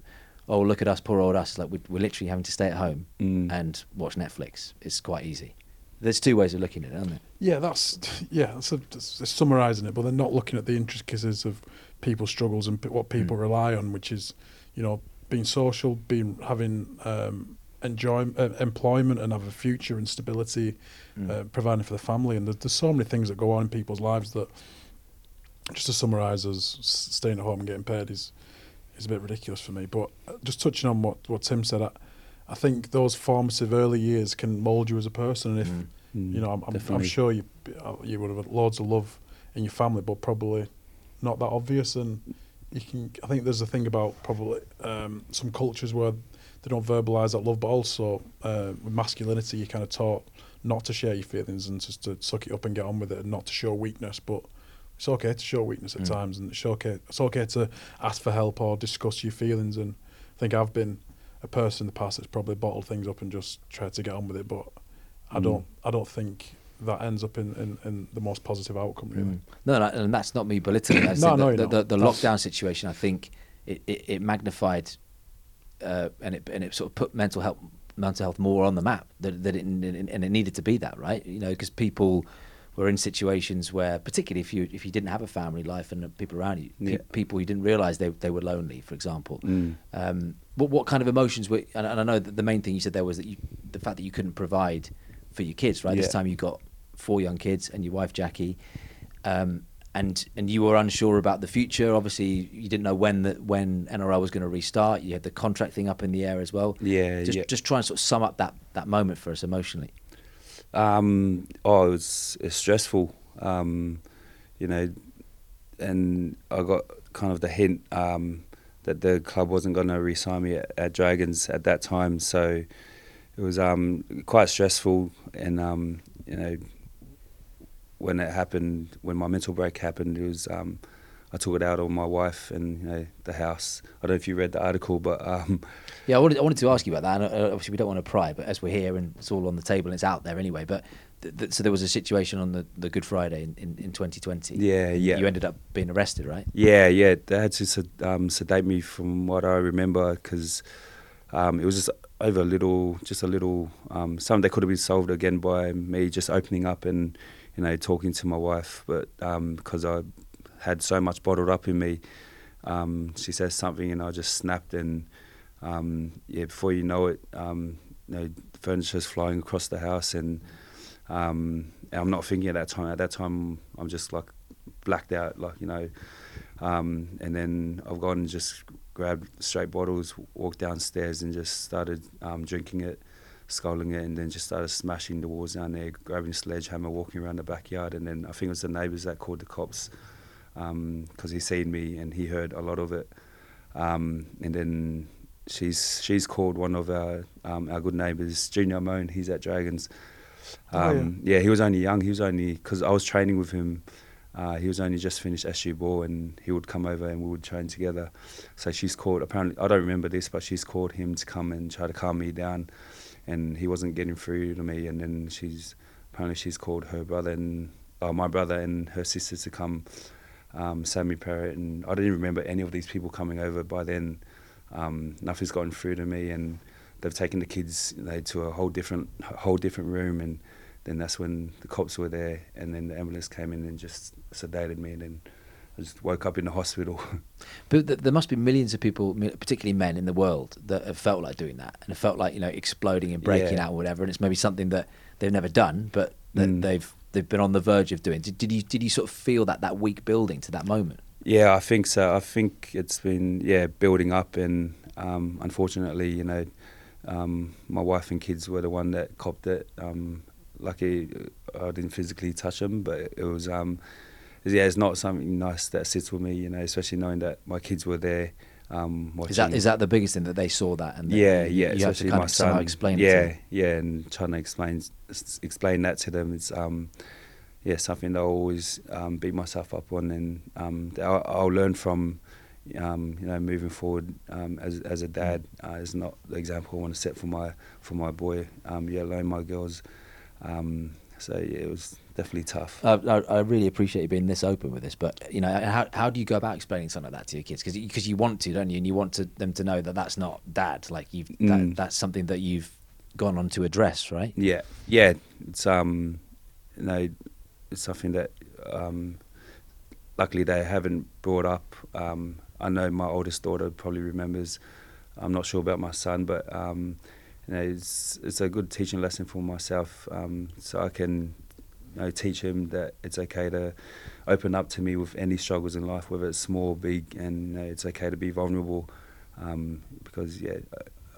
oh look at us, poor old us. Like we, we're literally having to stay at home Mm. and watch Netflix. It's quite easy. There's two ways of looking at it, aren't there? Yeah, that's yeah. That's, a, that's summarising it, but they're not looking at the intricacies of people's struggles and what people Mm. rely on, which is, you know, being social, being having um, enjoy uh, employment and have a future and stability, Mm. uh, providing for the family. And there's, there's so many things that go on in people's lives that, just to summarise, as staying at home and getting paid is is a bit ridiculous for me. But uh, just touching on what what Tim said, I, I think those formative early years can mould you as a person, and if Mm. Mm, you know, I'm, I'm, I'm sure you uh, you would have had loads of love in your family, but probably not that obvious. And you can, I think there's a thing about probably um, some cultures where they don't verbalise that love, but also uh, with masculinity, you're kind of taught not to share your feelings and just to suck it up and get on with it, and not to show weakness. But it's okay to show weakness at Mm. times, and it's okay. It's okay to ask for help or discuss your feelings. And I think I've been a person in the past that's probably bottled things up and just tried to get on with it, but I Mm. don't. I don't think that ends up in, in, in the most positive outcome. Really. Mm. No, no, and that's not me belittling. No, no, the, you're the, the, lockdown situation. I think it, it, it magnified uh, and it and it sort of put mental health mental health more on the map. That, that it and it needed to be that, right? You know, because people were in situations where, particularly if you if you didn't have a family life and people around you, pe- Yeah. people you didn't realise they they were lonely, for example. Mm. Um, what what kind of emotions were? And, and I know that the main thing you said there was that you, the fact that you couldn't provide for your kids, right? This time you got four young kids and your wife Jackie, um, and and you were unsure about the future. Obviously, you didn't know when the when NRL was going to restart. You had the contract thing up in the air as well. Yeah, Just yeah. just try and sort of sum up that that moment for us emotionally. Um, oh, it was it's stressful, um, you know, and I got kind of the hint um, that the club wasn't going to re-sign me at, at Dragons at that time, so it was um, quite stressful. And um, you know, when it happened, when my mental break happened, it was um, I took it out on my wife and you know the house. I don't know if you read the article, but um, Yeah, I wanted, I wanted to ask you about that. And uh, obviously, we don't want to pry, but as we're here and it's all on the table and it's out there anyway. But th- th- so there was a situation on the, the Good Friday in, in, in 2020. Yeah, yeah. You ended up being arrested, right? yeah, yeah, they had to sed- um, sedate me from what I remember because um, it was just over a little, just a little. Um, something that could have been solved again by me just opening up and you know talking to my wife, but because I had so much bottled up in me, um, she says something and I just snapped and um, yeah, before you know it, um, you know, furniture's flying across the house and um, I'm not thinking at that time. At that time, I'm just like blacked out, like you know. Um, and then I've gone and just grabbed straight bottles, walked downstairs, and just started um, drinking it, sculling it, and then just started smashing the walls down there, grabbing a sledgehammer, walking around the backyard, and then I think it was the neighbours that called the cops because he seen me and he heard a lot of it. Um, and then she's she's called one of our um, our good neighbours, Junior Amone. He's at Dragons. Oh, Um, yeah. he was only young. He was only because I was training with him. Uh, he was only just finished SG Ball, and he would come over and we would train together. So she's called. Apparently, I don't remember this, but she's called him to come and try to calm me down, and he wasn't getting through to me. And then she's apparently she's called her brother and uh, my brother and her sisters to come. Um, Sammy Parrott and I didn't remember any of these people coming over by then. Um, nothing's gotten through to me, and they've taken the kids know, to a whole different whole different room, and then that's when the cops were there, and then the ambulance came in and just sedated me, and then I just woke up in the hospital. But th- there must be millions of people, particularly men in the world, that have felt like doing that and have felt like you know exploding and breaking Yeah. out or whatever. And it's maybe something that they've never done, but that Mm. they've they've been on the verge of doing. Did, did you did you sort of feel that that week building to that moment? Yeah, I think so. I think it's been yeah building up, and um, unfortunately, you know, um, my wife and kids were the one that copped it. Um, lucky uh, I didn't physically touch them, but it was um, yeah, it's not something nice that sits with me, you know, especially knowing that my kids were there. Um, watching. Is that is that the biggest thing that they saw that and yeah, you, yeah, you have to kind my of son. explain yeah, yeah, and trying to explain explain that to them is um, yeah something that I always um, beat myself up on, and um, I'll, I'll learn from. Um, you know, moving forward um, as as a dad uh, is not the example I want to set for my for my boy, um, yeah, alone my girls. Um, so yeah, it was definitely tough. Uh, I, I really appreciate you being this open with this, but you know, how how do you go about explaining something like that to your kids? Because because you want to, don't you? And you want to, them to know that that's not dad. Like you've that, Mm. that's something that you've gone on to address, right? Yeah, yeah. It's um, you know, it's something that um, luckily they haven't brought up. Um, I know my oldest daughter probably remembers. I'm not sure about my son, but um, you know, it's it's a good teaching lesson for myself, um, so I can you know, teach him that it's okay to open up to me with any struggles in life, whether it's small, or big, and you know, it's okay to be vulnerable. Um, because yeah,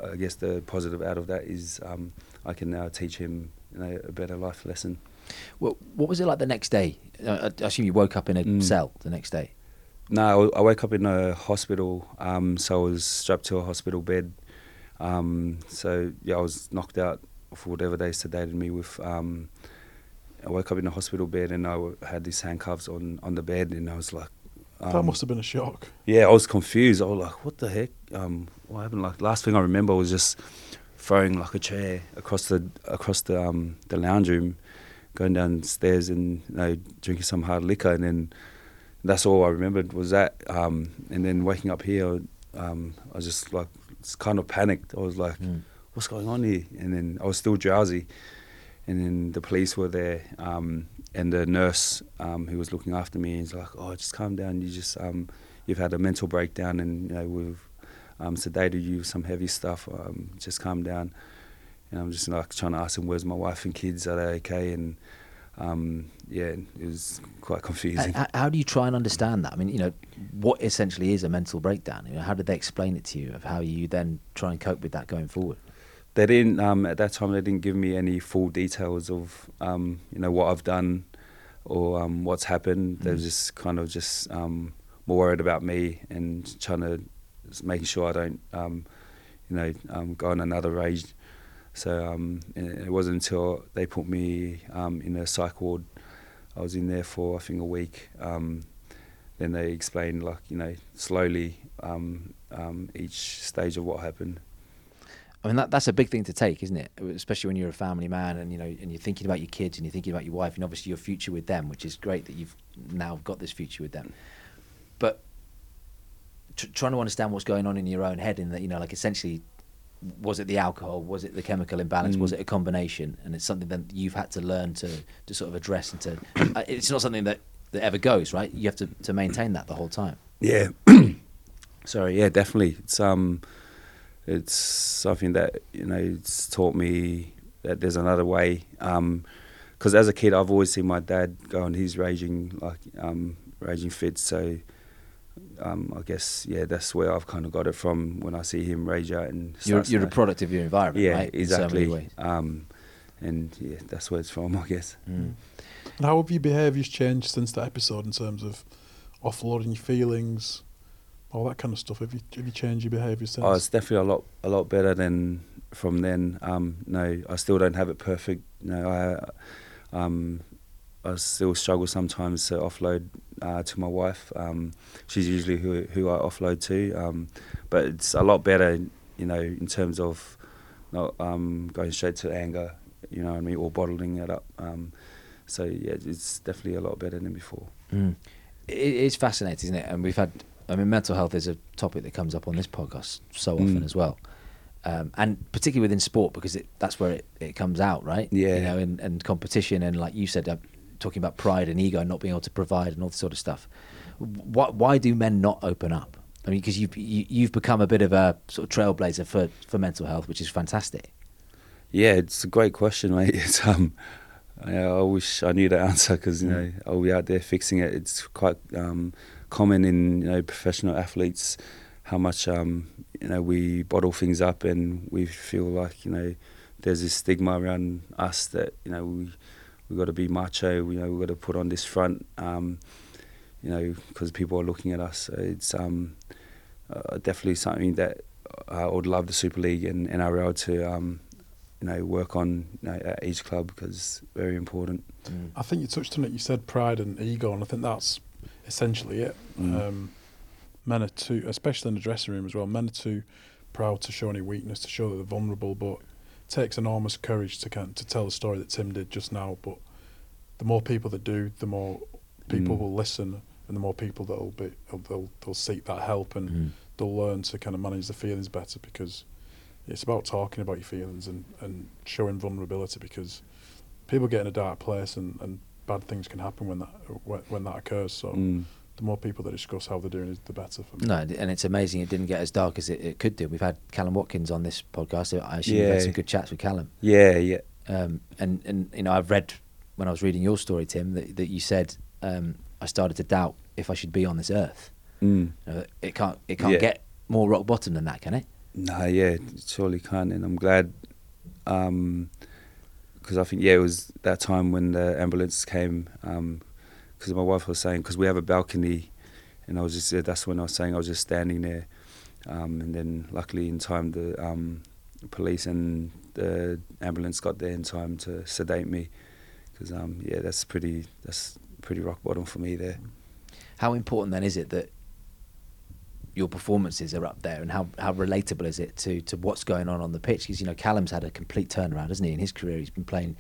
I guess the positive out of that is um, I can now teach him you know, a better life lesson. Well, what was it like the next day? I assume you woke up in a Mm. cell the next day. No, I woke up in a hospital, um, so I was strapped to a hospital bed. Um, so yeah, I was knocked out for whatever they sedated me with. Um, I woke up in a hospital bed and I had these handcuffs on, on the bed, and I was like, that um, must have been a shock. Yeah, I was confused. I was like, "What the heck? Um, what happened?" Like last thing I remember was just throwing like a chair across the across the um, the lounge room, going downstairs and you know drinking some hard liquor, and then that's all I remembered was that. Um, and then waking up here, um, I was just like kind of panicked. I was like, Mm. "What's going on here?" And then I was still drowsy, and then the police were there, um, and the nurse um, who was looking after me is like, "Oh, just calm down. You just um, you've had a mental breakdown, and you know we've um, sedated you with some heavy stuff. Um, just calm down." And I'm just like trying to ask him, "Where's my wife and kids? Are they okay?" And um, yeah, it was quite confusing. How, how do you try and understand that? I mean, you know, what essentially is a mental breakdown? You know, how did they explain it to you? Of how you then try and cope with that going forward? They didn't um, at that time they didn't give me any full details of um, you know what I've done or um, what's happened. They were Mm. just kind of just um, more worried about me and trying to making sure I don't um, you know um, go on another rage. So um, it wasn't until they put me um, in a psych ward. I was in there for I think a week. Um, then they explained like you know slowly um, um, each stage of what happened. I mean, that, that's a big thing to take, isn't it? Especially when you're a family man and you know, and you're thinking about your kids and you're thinking about your wife and obviously your future with them, which is great that you've now got this future with them. But tr- trying to understand what's going on in your own head, in that you know, like essentially, was it the alcohol? Was it the chemical imbalance? Mm. Was it a combination? And it's something that you've had to learn to to sort of address and to. uh, it's not something that that ever goes right. You have to to maintain that the whole time. Yeah. Sorry. Yeah, definitely. It's um, it's something that you know it's taught me that there's another way. Um, because as a kid, I've always seen my dad go on his raging like um raging fits. So um, I guess yeah, that's where I've kind of got it from when I see him rage out and You're start you're a product of your environment, Yeah, right? In so exactly. um, and yeah, that's where it's from, I guess. Mm. And how have your behaviours changed since that episode in terms of offloading your feelings, all that kind of stuff? Have you have you changed your behaviour since? Oh, it's definitely a lot a lot better than from then. Um, no, I still don't have it perfect. No, I um, I still struggle sometimes to offload uh, to my wife. Um, she's usually who who I offload to. Um, but it's a lot better, you know, in terms of not um, going straight to anger. You know what I mean, or bottling it up. Um, so yeah, it's definitely a lot better than before. Mm. It, it's fascinating, isn't it? And we've had, I mean, mental health is a topic that comes up on this podcast so often Mm. as well. Um, and particularly within sport because it, that's where it, it comes out, right? Yeah. You know, and, and competition and like you said, uh, talking about pride and ego, and not being able to provide and all this sort of stuff. Why, why do men not open up? I mean, because you've you, you've become a bit of a sort of trailblazer for, for mental health, which is fantastic. Yeah, it's a great question, mate. It's um, I, I wish I knew the answer because you know I'll be out there fixing it. It's quite um, common in you know professional athletes how much um, you know we bottle things up and we feel like you know there's this stigma around us that you know we we got to be macho. You know we got to put on this front. Um, you know because people are looking at us. So it's um, uh, definitely something that I would love the Super League and NRL to um, you know work on you know, at each club because it's very important. Mm. I think you touched on it. You said pride and ego, and I think that's essentially it. Mm. Um, men are too, especially in the dressing room as well. Men are too proud to show any weakness, to show that they're vulnerable. But it takes enormous courage to kind to tell the story that Tim did just now. But the more people that do, the more people Mm. will listen, and the more people that'll be they'll they'll seek that help and Mm. they'll learn to kind of manage the feelings better because it's about talking about your feelings and, and showing vulnerability because people get in a dark place and, and bad things can happen when that when, when that occurs. So Mm. the more people that discuss how they're doing is the better for me. No, and it's amazing it didn't get as dark as it, it could do. We've had Kallum Watkins on this podcast. so I assume you've had some good chats with Kallum. Yeah, yeah, Um, and, and, you know, I've read when I was reading your story, Tim, that, that you said um, I started to doubt if I should be on this earth. mm. You know, it can't, it can't Yeah. get more rock bottom than that, can it? no, yeah, it surely can't. and I'm glad because I think yeah, it was that time when the ambulance came because my wife was saying because we have a balcony, and I was just that's when I was saying I was just standing there, um, and then luckily in time the um, police and the ambulance got there in time to sedate me because um, yeah, that's pretty that's pretty rock bottom for me there. How important then is it that your performances are up there, and how, how relatable is it to, to what's going on on the pitch? Because you know Kallum's had a complete turnaround, hasn't he? In his career, he's been playing.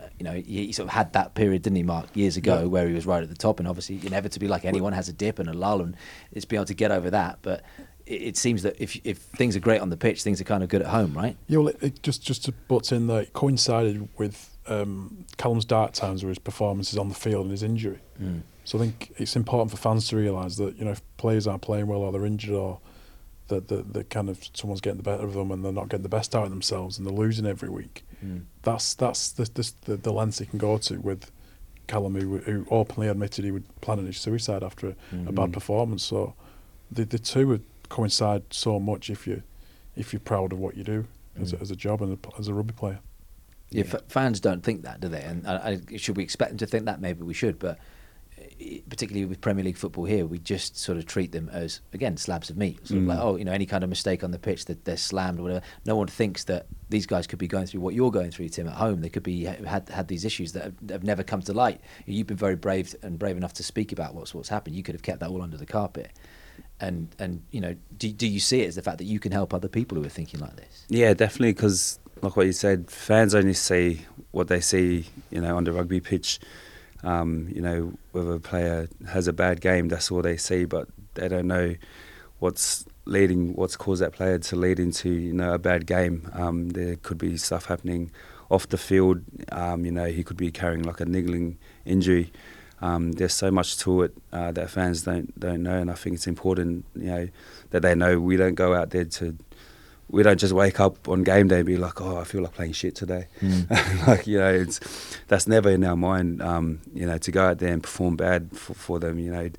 Uh, you know, he, he sort of had that period, didn't he, Mark, years ago, Yeah. where he was right at the top, and obviously, inevitably, like anyone, has a dip and a lull, and it's being able to get over that. But it, it seems that if if things are great on the pitch, things are kind of good at home, right? Yeah, well, it, it just just to butt in there, it coincided with um, Kallum's dark times, where his performances on the field and his injury. Mm. So I think it's important for fans to realise that you know if players aren't playing well or they're injured or that that that kind of someone's getting the better of them and they're not getting the best out of themselves and they're losing every week. Mm. That's that's the the, the, the lens he can go to with Kallum, who, who openly admitted he would plan his suicide after a, a Mhm. bad performance. So the the two would coincide so much if you if you're proud of what you do as, a, Mm. as a job and a, as a rugby player. Yeah, f- fans don't think that, do they? And I, I, should we expect them to think that? Maybe we should, but i- particularly with Premier League football here, we just sort of treat them as again slabs of meat. Sort of Mm. like, oh, you know, any kind of mistake on the pitch that they're slammed or whatever. No one thinks that these guys could be going through what you're going through, Tim, at home. They could be had had these issues that have, have never come to light. You've been very brave and brave enough to speak about what's what's happened. You could have kept that all under the carpet. And and you know, do do you see it as the fact that you can help other people who are thinking like this? Yeah, definitely. Because like what you said, fans only see what they see, you know, on the rugby pitch. Um, you know, whether a player has a bad game, that's all they see, but they don't know what's leading, what's caused that player to lead into, you know, a bad game. Um, there could be stuff happening off the field. Um, you know, he could be carrying like a niggling injury. Um, there's so much to it uh, that fans don't don't know, and I think it's important, you know, that they know we don't go out there to we don't just wake up on game day and be like, oh, I feel like playing shit today. Mm. like you know, it's that's never in our mind. Um, you know, to go out there and perform bad for, for them. You know,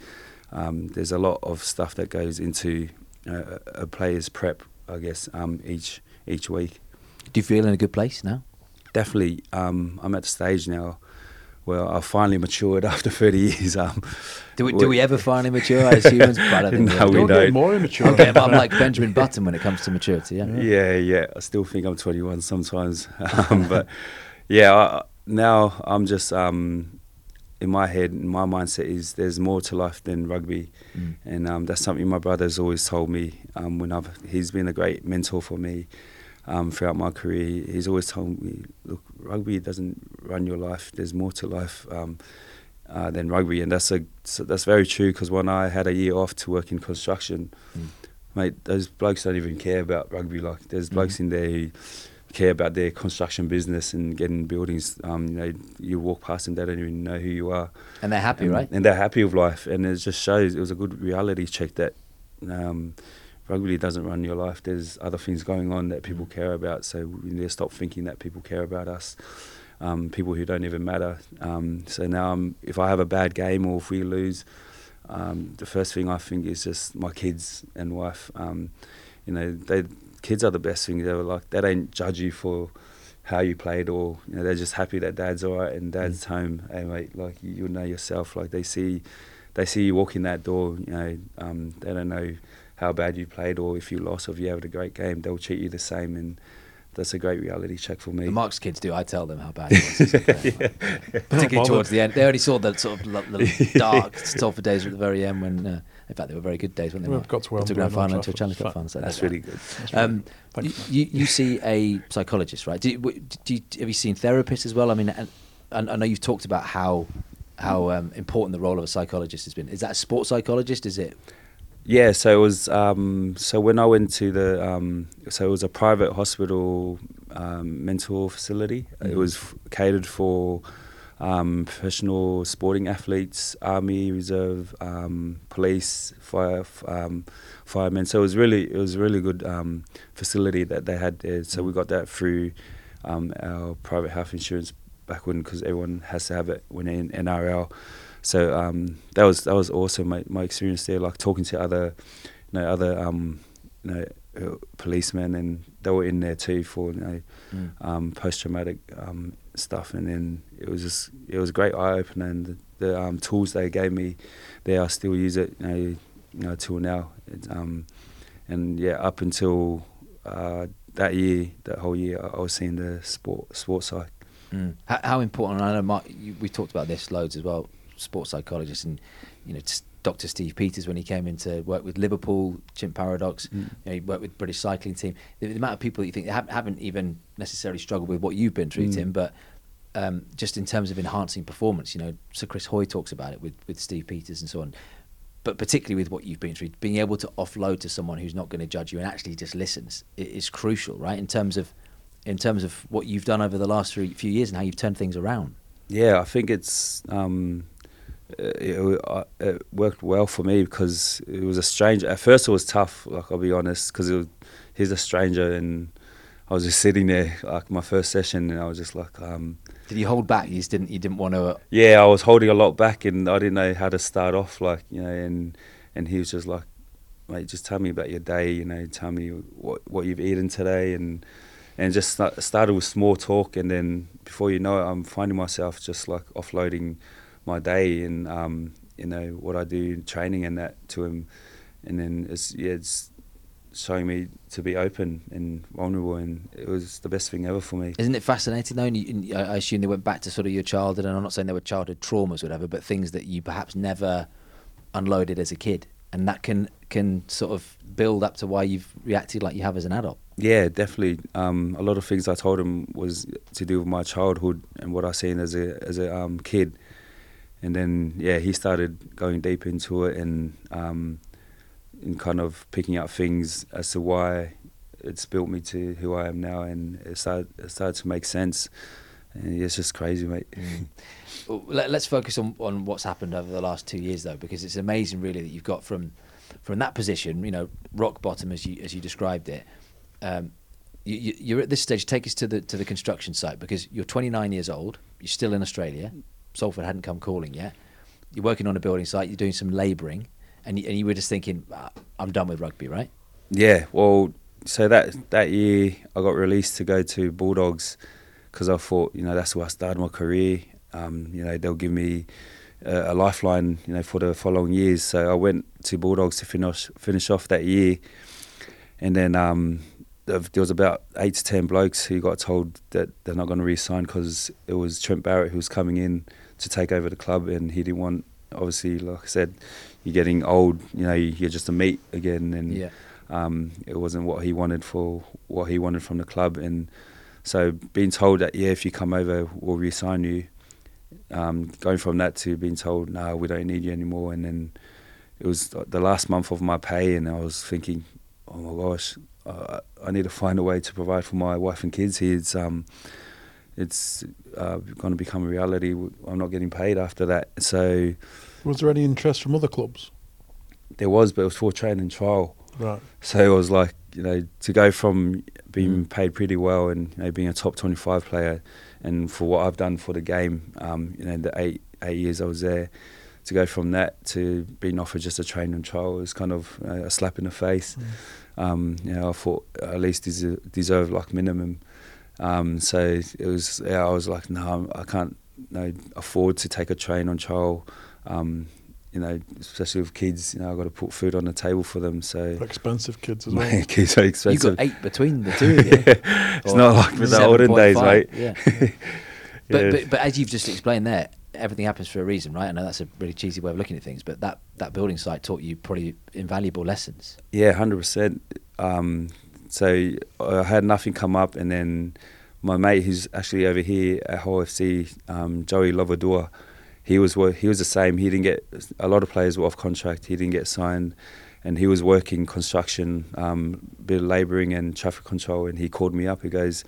um, there's a lot of stuff that goes into uh, a player's prep. I guess um, each each week. Do you feel in a good place now? Definitely, um, I'm at the stage now where I finally matured after 30 years. Um, Do we, do we ever finally mature as humans? But I don't think No, we we do. getting don't. more immature. Okay, but I'm like Benjamin Button when it comes to maturity. Yeah. Yeah, yeah. I still think I'm 21 sometimes, um, but yeah, I, now I'm just um, in my head. My mindset is there's more to life than rugby, Mm. and um, that's something my brother's always told me. Um, when I've he's been a great mentor for me um, throughout my career. He's always told me, look, rugby doesn't run your life. There's more to life. Um, uh, than rugby, and that's a so that's very true. Because when I had a year off to work in construction, Mm. mate, those blokes don't even care about rugby. Like there's Mhm. blokes in there who care about their construction business and getting buildings. Um, you know, you walk past them, they don't even know who you are, And they're happy, and, right? And they're happy with life, and it just shows. It was a good reality check that um, rugby doesn't run your life. There's other things going on that people care about. So we need to stop thinking that people care about us. Um, people who don't even matter. Um, so now, I'm, if I have a bad game or if we lose, um, the first thing I think is just my kids and wife. Um, you know, they kids are the best thing. They were like they don't judge you for how you played, or you know, they're just happy that dad's alright and dad's home. Hey mate, like you, you know yourself. Like they see, they see you walking that door. You know, um, they don't know how bad you played or if you lost or if you had a great game. They'll treat you the same, and that's a great reality check for me. The Marks kids do. I tell them how bad it was. Particularly towards the end. They only saw the sort of lo- the dark, Salford days at the very end when, uh, in fact, they were very good days, weren't they? Well, Mark? got to Got to grand final, Old to a Challenge Cup Fa- final. So that's right. really good. That's really Um, good. Thanks, you, you see a psychologist, right? Do you, do you, have you seen therapists as well? I mean, and, and I know you've talked about how how um, important the role of a psychologist has been. Is that a sports psychologist? Is it? Yeah, so it was. Um, so when I went to the, um, so it was a private hospital um, mental facility. It Mhm. was f- catered for um, professional sporting athletes, army, reserve, um, police, fire, f- um, firemen. So it was really, it was a really good um, facility that they had there. So we got that through um, our private health insurance back when, because everyone has to have it when in NRL. So um, that was that was awesome. My, my experience there, like talking to other, you know, other um, you know, uh, policemen, and they were in there too for you know, um, post traumatic um, stuff. And then it was just it was a great eye opener, and the, the um, tools they gave me, there I still use it, you know, you know till now. It, um, and yeah, up until uh, that year, that whole year, I, I was seeing the sport sports side. Mm. How, how important? I know Mark, you, we talked about this loads as well. Sports psychologist and you know Dr. Steve Peters when he came in to work with Liverpool, Chimp Paradox. Mm. You know, he worked with British cycling team. The, the amount of people that you think have, haven't even necessarily struggled with what you've been through, Mm. Tim, but um, just in terms of enhancing performance, you know, Sir Chris Hoy talks about it with, with Steve Peters and so on. But particularly with what you've been through, being able to offload to someone who's not going to judge you and actually just listens is crucial, right? In terms of in terms of what you've done over the last three, few years and how you've turned things around. Yeah, I think it's um, it, uh, it worked well for me because it was a stranger. At first, it was tough. Like I'll be honest, because he's a stranger, and I was just sitting there like my first session, and I was just like, um, Did you hold back? You just didn't. You didn't want to. yeah, I was holding a lot back, and I didn't know how to start off. Like you know, and and he was just like, mate, just tell me about your day. You know, tell me what what you've eaten today, and and just start, started with small talk, and then before you know it, I'm finding myself just like offloading my day and um, you know what I do in training and that to him, and then it's yeah it's showing me to be open and vulnerable, and it was the best thing ever for me. Isn't it fascinating though? And you, I assume they went back to sort of your childhood, and I'm not saying they were childhood traumas, or whatever, but things that you perhaps never unloaded as a kid, and that can can sort of build up to why you've reacted like you have as an adult. Yeah, definitely. Um, a lot of things I told him was to do with my childhood and what I seen as a as a um, kid, and then yeah, he started going deep into it and um, and kind of picking up things as to why it's built me to who I am now, and it started it started to make sense. And it's just crazy, mate. Well, Let, let's focus on, on what's happened over the last two years, though, because it's amazing, really, that you've got from from that position, you know, rock bottom as you as you described it. Um, you, you, you're at this stage. Take us to the to the construction site because you're 29 years old. You're still in Australia. Salford hadn't come calling yet. You're working on a building site. You're doing some labouring, and you, and you were just thinking, "Ah, I'm done with rugby, right? Yeah, well, so that that year I got released to go to Bulldogs because I thought, you know, that's where I started my career. Um, you know, they'll give me a, a lifeline, you know, for the following years. So I went to Bulldogs to finish finish off that year, and then um, there there was about eight to ten blokes who got told that they're not going to re-sign because it was Trent Barrett who was coming in to take over the club, and he didn't want. Obviously, like I said, you're getting old. You know, you're just a meat again, and Yeah. um, it wasn't what he wanted for what he wanted from the club. And so being told that yeah, if you come over, we'll re-sign you. Um, going from that to being told no, we don't need you anymore, and then it was the last month of my pay, and I was thinking, oh my gosh, uh, I need to find a way to provide for my wife and kids. It's um, it's uh, going to become a reality. I'm not getting paid after that, so Was there any interest from other clubs? there was, but it was for training trial. Right. So it was like, you know, to go from being Mm. paid pretty well and you know, being a top 25 player and for what I've done for the game, um, you know, the eight eight years I was there, to go from that to being offered just a training trial was kind of uh, a slap in the face. Um, you know, I thought at least deserve, deserve like minimum. Um, so it was, yeah, I was like, no, I can't you know, afford to take a train on trial. Um, you know, especially with kids, you know, I've got to put food on the table for them. So Expensive kids as well. kids are expensive. You expensive. got eight between the two of you. it's Or not like with the olden days, 7.5, mate. Yeah. But, Yeah. but but as you've just explained there, everything happens for a reason, right? I know that's a really cheesy way of looking at things, but that, that building site taught you probably invaluable lessons. Yeah, hundred percent. So I had nothing come up, and then my mate, who's actually over here at Hull FC, um, Joey Lovodua, he was he was the same. He didn't get a lot of players were off contract. He didn't get signed, and he was working construction, um, bit of labouring and traffic control. And he called me up. He goes,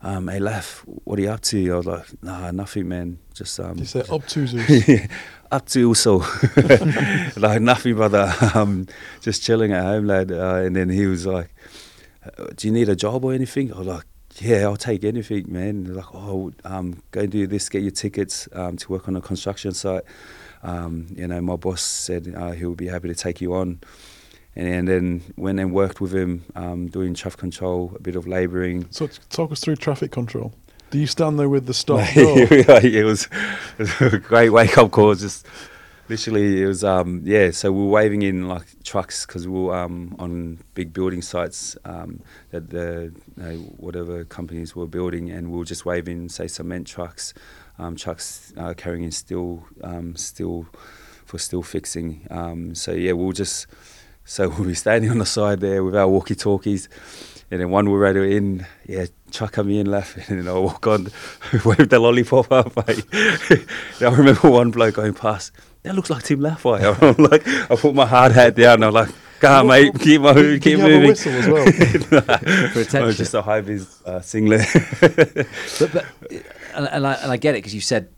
um, "Hey, Laf, what are you up to?" I was like, "Nah, nothing, man. Just um, You said up to Zeus. up to also like nothing brother um just chilling at home lad uh, and then he was like do you need a job or anything? I was like yeah i'll take anything man. They're like oh um go and do this get your tickets um to work on a construction site. Um you know my boss said uh, he'll be happy to take you on. And then went and worked with him um doing traffic control a bit of labouring. So talk us through traffic control. Do you stand there with the stop it was it was a great wake up call. Just literally, it was um yeah. So we were waving in like trucks because we were um on big building sites um that the you know, whatever companies were building, and we were just waving say cement trucks, um trucks uh, carrying in steel um steel for steel fixing. Um so yeah, we were just so we'll be standing on the side there with our walkie talkies. And then one will radio in, yeah, chuck me in left, and then I walk on, wave the lollipop up. I remember one bloke going past. That looks like Tim Lafai. I'm like, I put my hard hat down. and I'm like, go on, mate, keep my Did keep you have a moving. whistle as well? For attention. just a high vis uh, singlet. but, but and, and I and I get it because you said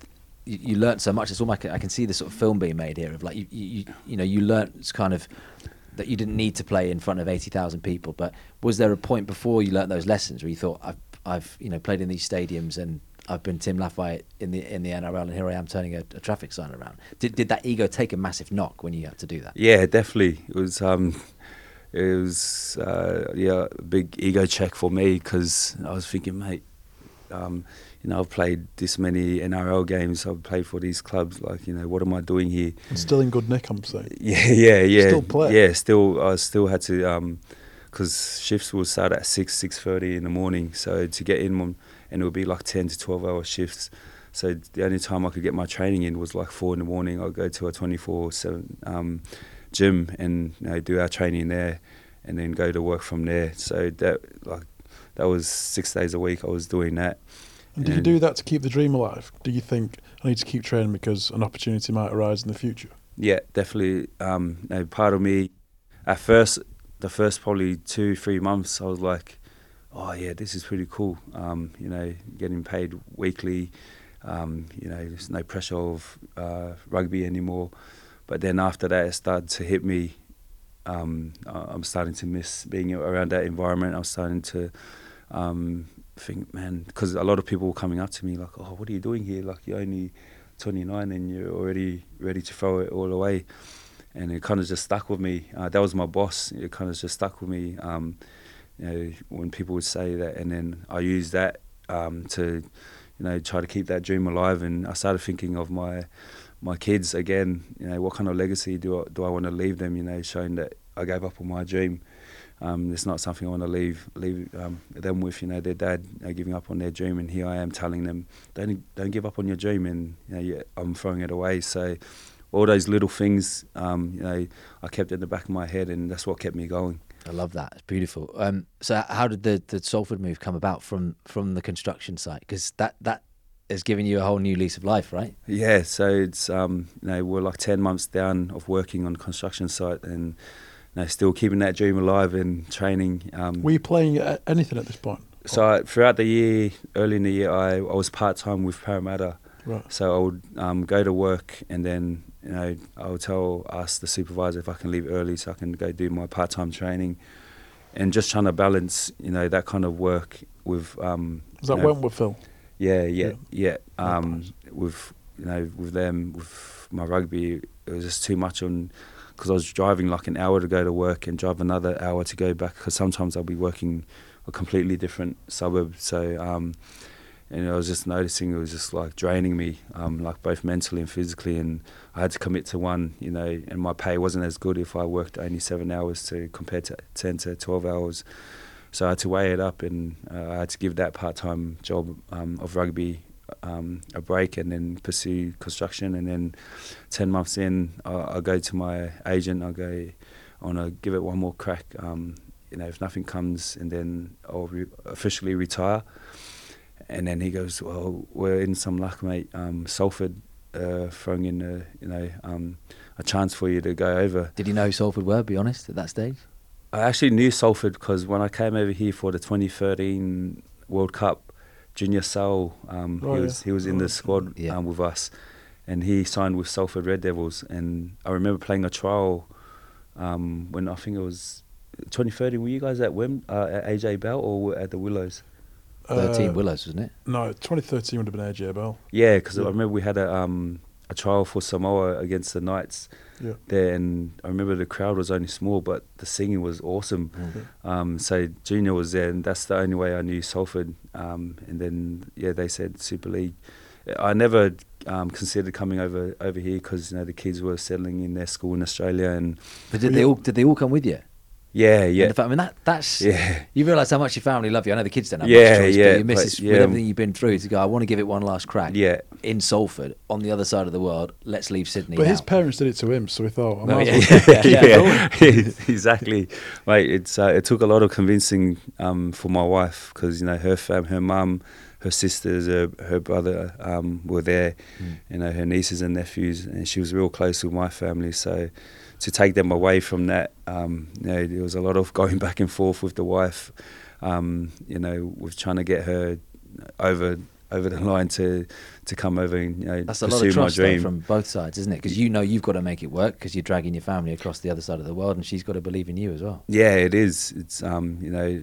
you, you learnt so much. It's almost like I can see the sort of film being made here of like you you, you, you know you learnt kind of that you didn't need to play in front of eighty thousand people. But was there a point before you learnt those lessons where you thought I've I've you know played in these stadiums and I've been Tim Lafai in the in the NRL and here I am turning a, a traffic sign around. Did did that ego take a massive knock when you had to do that? Yeah, definitely. It was um, it was uh, yeah, a big ego check for me because I was thinking, mate, um, you know, I've played this many NRL games. I've played for these clubs. Like, you know, what am I doing here? And still in good nick, I'm saying. Yeah, yeah, yeah. Still play? Yeah, still. I still had to because shifts will start at six, six thirty in the morning. So to get in, one- and it would be like ten to twelve hour shifts. So the only time I could get my training in was like four in the morning. I'd go to a twenty four seven um, gym and you know, do our training there, and then go to work from there. So that like that was six days a week. I was doing that. And do you do that to keep the dream alive? Do you think I need to keep training because an opportunity might arise in the future? Yeah, definitely. Um, you know, part of me, at first, the first probably two, three months, I was like, oh yeah, this is pretty cool. Um, you know, getting paid weekly. Um, you know, there's no pressure of uh, rugby anymore. But then after that, it started to hit me. Um, I'm starting to miss being around that environment. I'm starting to um, think, man, because a lot of people were coming up to me like, oh, what are you doing here? Like, you're only 29 and you're already ready to throw it all away. And it kind of just stuck with me. Uh, that was my boss. It kind of just stuck with me. You know, when people would say that, and then I used that um, to, you know, try to keep that dream alive. And I started thinking of my my kids again. You know, what kind of legacy do I, do I want to leave them? You know, showing that I gave up on my dream. Um, it's not something I want to leave leave um, them with. You know, their dad you know, giving up on their dream, and here I am telling them, don't don't give up on your dream, and you know, yeah, I'm throwing it away. So all those little things, um, you know, I kept in the back of my head, and that's what kept me going. I love that. It's beautiful. Um, so how did the, the Salford move come about from from the construction site? Because that that has given you a whole new lease of life, right? Yeah, so it's um, you know we're like ten months down of working on construction site, and you know, still keeping that dream alive and training. Um, Were you playing a- anything at this point? so I, throughout the year, early in the year, I, I was part time with Parramatta. Right. So I would um, go to work and then you know I'll tell ask the supervisor if I can leave early so I can go do my part time training, and just trying to balance you know that kind of work with um, Was that you know, Wentworthville? yeah, yeah, yeah. Oh, Um, with you know, with them, with my rugby, it was just too much on because I was driving like an hour to go to work and drive another hour to go back. Because sometimes I'll be working a completely different suburb. So, um, and I was just noticing it was just like draining me, um, like both mentally and physically. And I had to commit to one, you know, and my pay wasn't as good if I worked only seven hours to compared to ten to twelve hours. So I had to weigh it up, and uh, I had to give that part-time job um, of rugby um, a break, and then pursue construction. And then ten months in, I, I go to my agent. I go, I want to give it one more crack. Um, you know, if nothing comes, and then I'll re- officially retire. And then he goes, "Well, we're in some luck, mate. Um, Salford uh, throwing in a, you know, um, a chance for you to go over." Did you know who Salford were? Be honest, at that stage. I actually knew Salford because when I came over here for the 2013 World Cup, Junior Sa'u, um, Oh, he yeah. was he was in Oh, the squad yeah. um, with us, and he signed with Salford Red Devils. And I remember playing a trial um, when I think it was 2013. Were you guys at Wem uh, at AJ Bell or at the Willows? Thirteen Uh, Willows, wasn't it? No, 2013 would have been AJ Bell. Yeah, because Yeah. I remember we had a um, a trial for Samoa against the Knights Yeah. there, and I remember the crowd was only small, but the singing was awesome. Um, so Junior was there, and that's the only way I knew Salford. Um, and then yeah, they said Super League. I never um, considered coming over over here because you know the kids were settling in their school in Australia, and But did Were they all did they all come with you? Yeah, In yeah, the fact, I mean that that's yeah, you realise how much your family love you. I know the kids don't have Yeah, much choice, yeah, but your but, missus with everything you've been through to go. I want to give it one last crack. yeah. In Salford, on the other side of the world, let's leave Sydney. But his parents did it to him, so we thought, I No, might yeah, yeah, yeah, exactly, mate. It's uh, it took a lot of convincing um, for my wife because you know her fam, her mum, her sisters, her, her brother um, were there, Mm. you know her nieces and nephews, and she was real close with my family. So to take them away from that, um, you know, there was a lot of going back and forth with the wife, um, you know, with trying to get her over over the line to to come over and you know That's a lot of trust though, dream. from both sides, isn't it? Because you know you've got to make it work because you're dragging your family across the other side of the world, and she's got to believe in you as well. Yeah, it is. It's um, you know,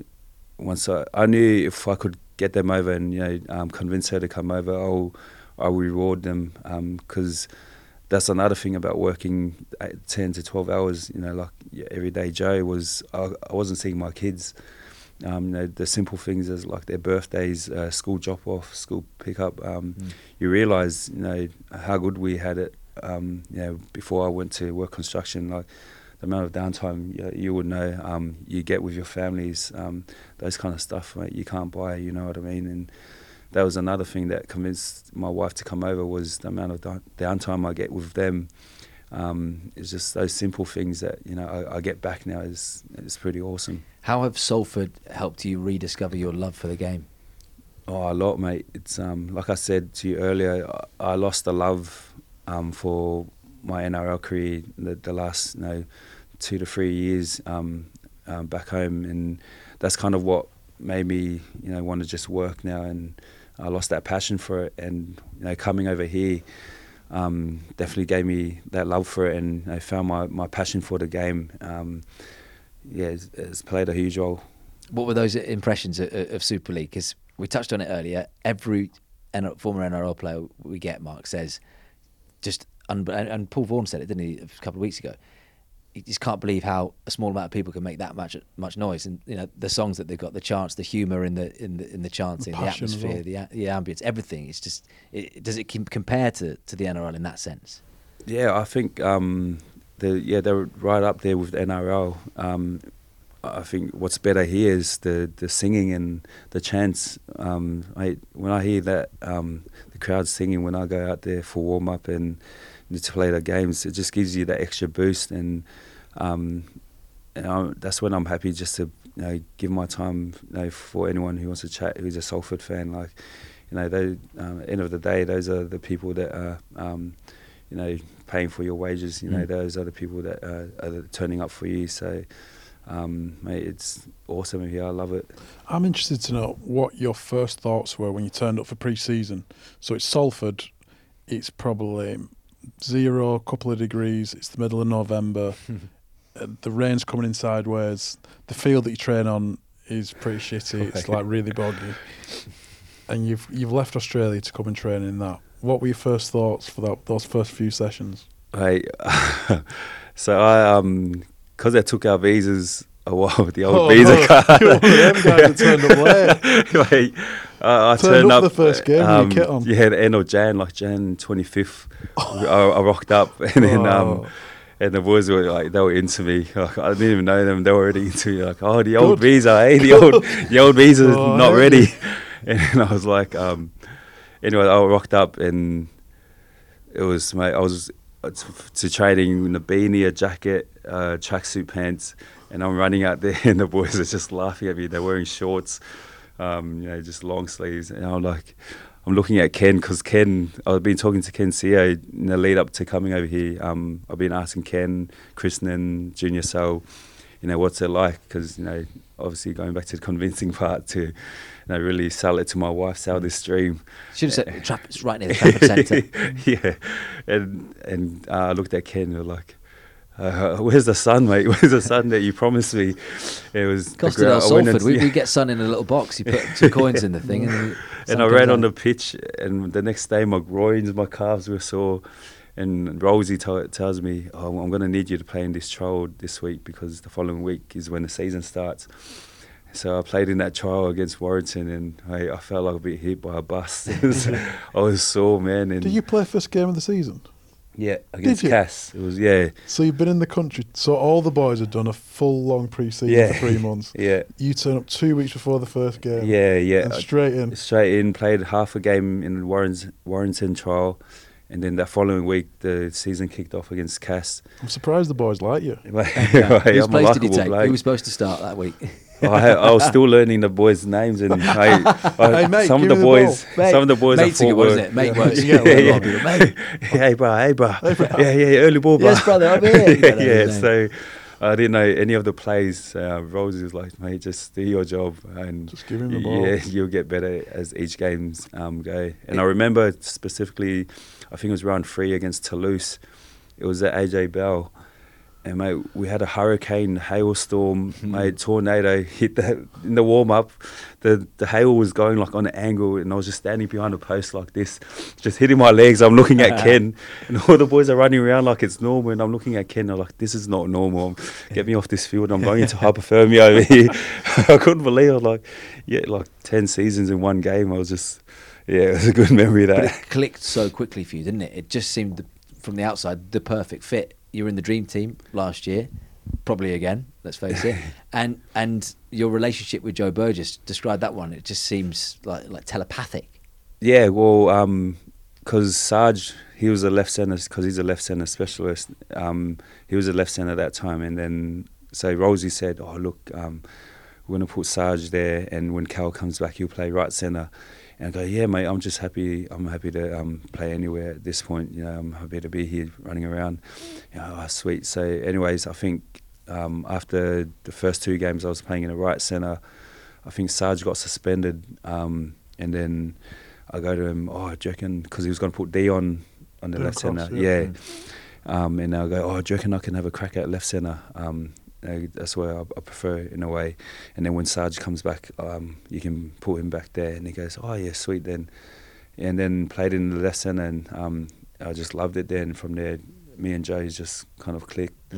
once I, I knew if I could get them over and you know um, convince her to come over, I'll I'll reward them because that's another thing about working 10 to twelve hours. You know, like every day Joe was I, I wasn't seeing my kids. Um, you know, the simple things as like their birthdays, uh, school drop off, school pickup. Um, Mm. You realise, you know, how good we had it. Um, you know, before I went to work construction, like the amount of downtime you, you would know um, you get with your families, um, those kind of stuff, mate, you can't buy. You know what I mean? And that was another thing that convinced my wife to come over was the amount of downtime I get with them. Um, it's just those simple things that you know I, I get back now is is pretty awesome. How have Salford helped you rediscover your love for the game? Oh, a lot, mate. It's um, like I said to you earlier. I, I lost the love um, for my NRL career the, the last you know two to three years um, um, back home, and that's kind of what made me you know want to just work now. And I lost that passion for it, and you know coming over here um, definitely gave me that love for it, and I found my, my passion for the game. Um, yeah, it's, it's played a huge role. What were those impressions of, of Super League? Because we touched on it earlier. Every former NRL player we get, Mark says, just and, and Paul Vaughan said it, didn't he, a couple of weeks ago? He just can't believe how a small amount of people can make that much much noise. And you know the songs that they've got, the chants, the humour in the in the in the chanting, the, passion as atmosphere, the the ambience, everything. It's just it, does it compare to, to the NRL in that sense? Yeah, I think um, the yeah they're right up there with the NRL. Um, I think what's better here is the, the singing and the chants. Um, I, when I hear that um, the crowd singing when I go out there for warm up and to play the games, it just gives you that extra boost and. Um, and I, that's when I'm happy just to you know, give my time you know, for anyone who wants to chat who's a Salford fan. Like, you know, they, um, at the end of the day, those are the people that are, um, you know, paying for your wages. You know, Mm. those are the people that are, are turning up for you. So, um, mate, it's awesome here. I love it. I'm interested to know what your first thoughts were when you turned up for pre-season. So it's Salford. It's probably zero, couple of degrees. It's the middle of November. uh, the rain's coming in sideways. The field that you train on is pretty shitty. It's like really boggy. And you've you've left Australia to come and train in that. What were your first thoughts for that those first few sessions? Right. so I, um, because I took our visas a while with the old visa no, card. you're one of them guys that turned up late. Like, I, I Turned turned up up the first game your kit on. Yeah, the end of Jan, like Jan twenty fifth. I, I rocked up, and then um, Oh. And the boys were like, they were into me. Like, I didn't even know them. They were already into me. Like, oh, the old Good. visa, hey, the old, the old visa's Oh, not ready. And I was like, um, anyway, I rocked up, and it was my I was uh, to training in a beanie, a jacket, uh, tracksuit pants, and I'm running out there, and the boys are just laughing at me. They're wearing shorts, um, you know, just long sleeves, and I'm like, I'm looking at Ken because Ken. I've been talking to Ken Sio in the lead up to coming over here. Um, I've been asking Ken, Krisnan, Junior Sa'u, you know, what's it like? Because you know, obviously going back to the convincing part to, you know, really sell it to my wife, sell this dream. Should have said trap, it's right near the Trafford Centre. yeah, and and uh, I looked at Ken and like, uh, "Where's the sun, mate? Where's the sun that you promised me?" It was the Costa del I went Salford. We, yeah. we get sun in a little box. You put two coins in the thing, and, and I ran out. on the pitch, and the next day my groins, my calves were sore. And Rosie t- tells me, oh, I'm going to need you to play in this trial this week because the following week is when the season starts. So I played in that trial against Warrington, and I, I felt like a bit hit by a bus. I was sore, man. And Did you play first game of the season? Yeah, against you? Cass. It was yeah, So you've been in the country. So all the boys have done a full long pre-season Yeah. for three months. yeah, You turn up two weeks before the first game. yeah, yeah. And straight in. straight in, played half a game in Warren's, Warrington trial, and then that following week the season kicked off against Cass. I'm surprised the boys like you. Right, Whose I'm a place did he likeable take? bloke. Who was supposed to start that week? I, I was still learning the boys' names, and I, I, Hey, mate, some of the the boys, Mate, some of the boys, mate's I a thought good one, were, isn't it? Mate Yeah. Yeah, yeah, along with a lot. Mate, hey bro, hey bro, yeah, yeah, early ball, bro. Yes, brother, I'm here. Know, yeah, so I didn't know any of the plays. Uh, Rosie was like, mate, just do your job, and Just give him the ball. yeah, you'll get better as each games um, go. And I remember specifically, I think it was round three against Toulouse. It was at AJ Bell, And mate, we had a hurricane, hailstorm, Hmm. mate, tornado hit the in the warm up. The the hail was going like on an angle, and I was just standing behind a post like this, just hitting my legs. I'm looking at Ken, and all the boys are running around like it's normal, and I'm looking at Ken. I'm like, this is not normal. Get me off this field. I'm going into hypothermia over here. I couldn't believe it. Like, yeah, like ten seasons in one game. I was just, yeah, it was a good memory of But that. it clicked so quickly for you, didn't it? It just seemed, the, from the outside, the perfect fit. You were in the dream team last year, probably again. Let's face it. and and your relationship with Joe Burgess, describe that one. It just seems like like telepathic. Yeah, well, because Sarge, he was a left centre, because he's a left centre specialist. Um, he was a left centre at that time, and then so Rosie said, "Oh, look, um, we're going to put Sarge there, and when Cal comes back, he'll play right centre." And I go, "Yeah, mate, I'm just happy. I'm happy to um, play anywhere at this point. You know, I'm happy to be here, running around. You know, oh, sweet." So, anyways, I think um, after the first two games, I was playing in the right centre. I think Sarge got suspended, um, and then I go to him, oh, do reckon, because he was going to put Dion on on the left centre. yeah. Yeah. Um, and I go, oh, do I can have a crack at left centre? Uh, that's where I, I prefer in a way. And then when Sarge comes back, um, you can put him back there. And he goes, oh, yeah, sweet then. And then played in the lesson, and um, I just loved it then. From there, me and Joe just kind of clicked.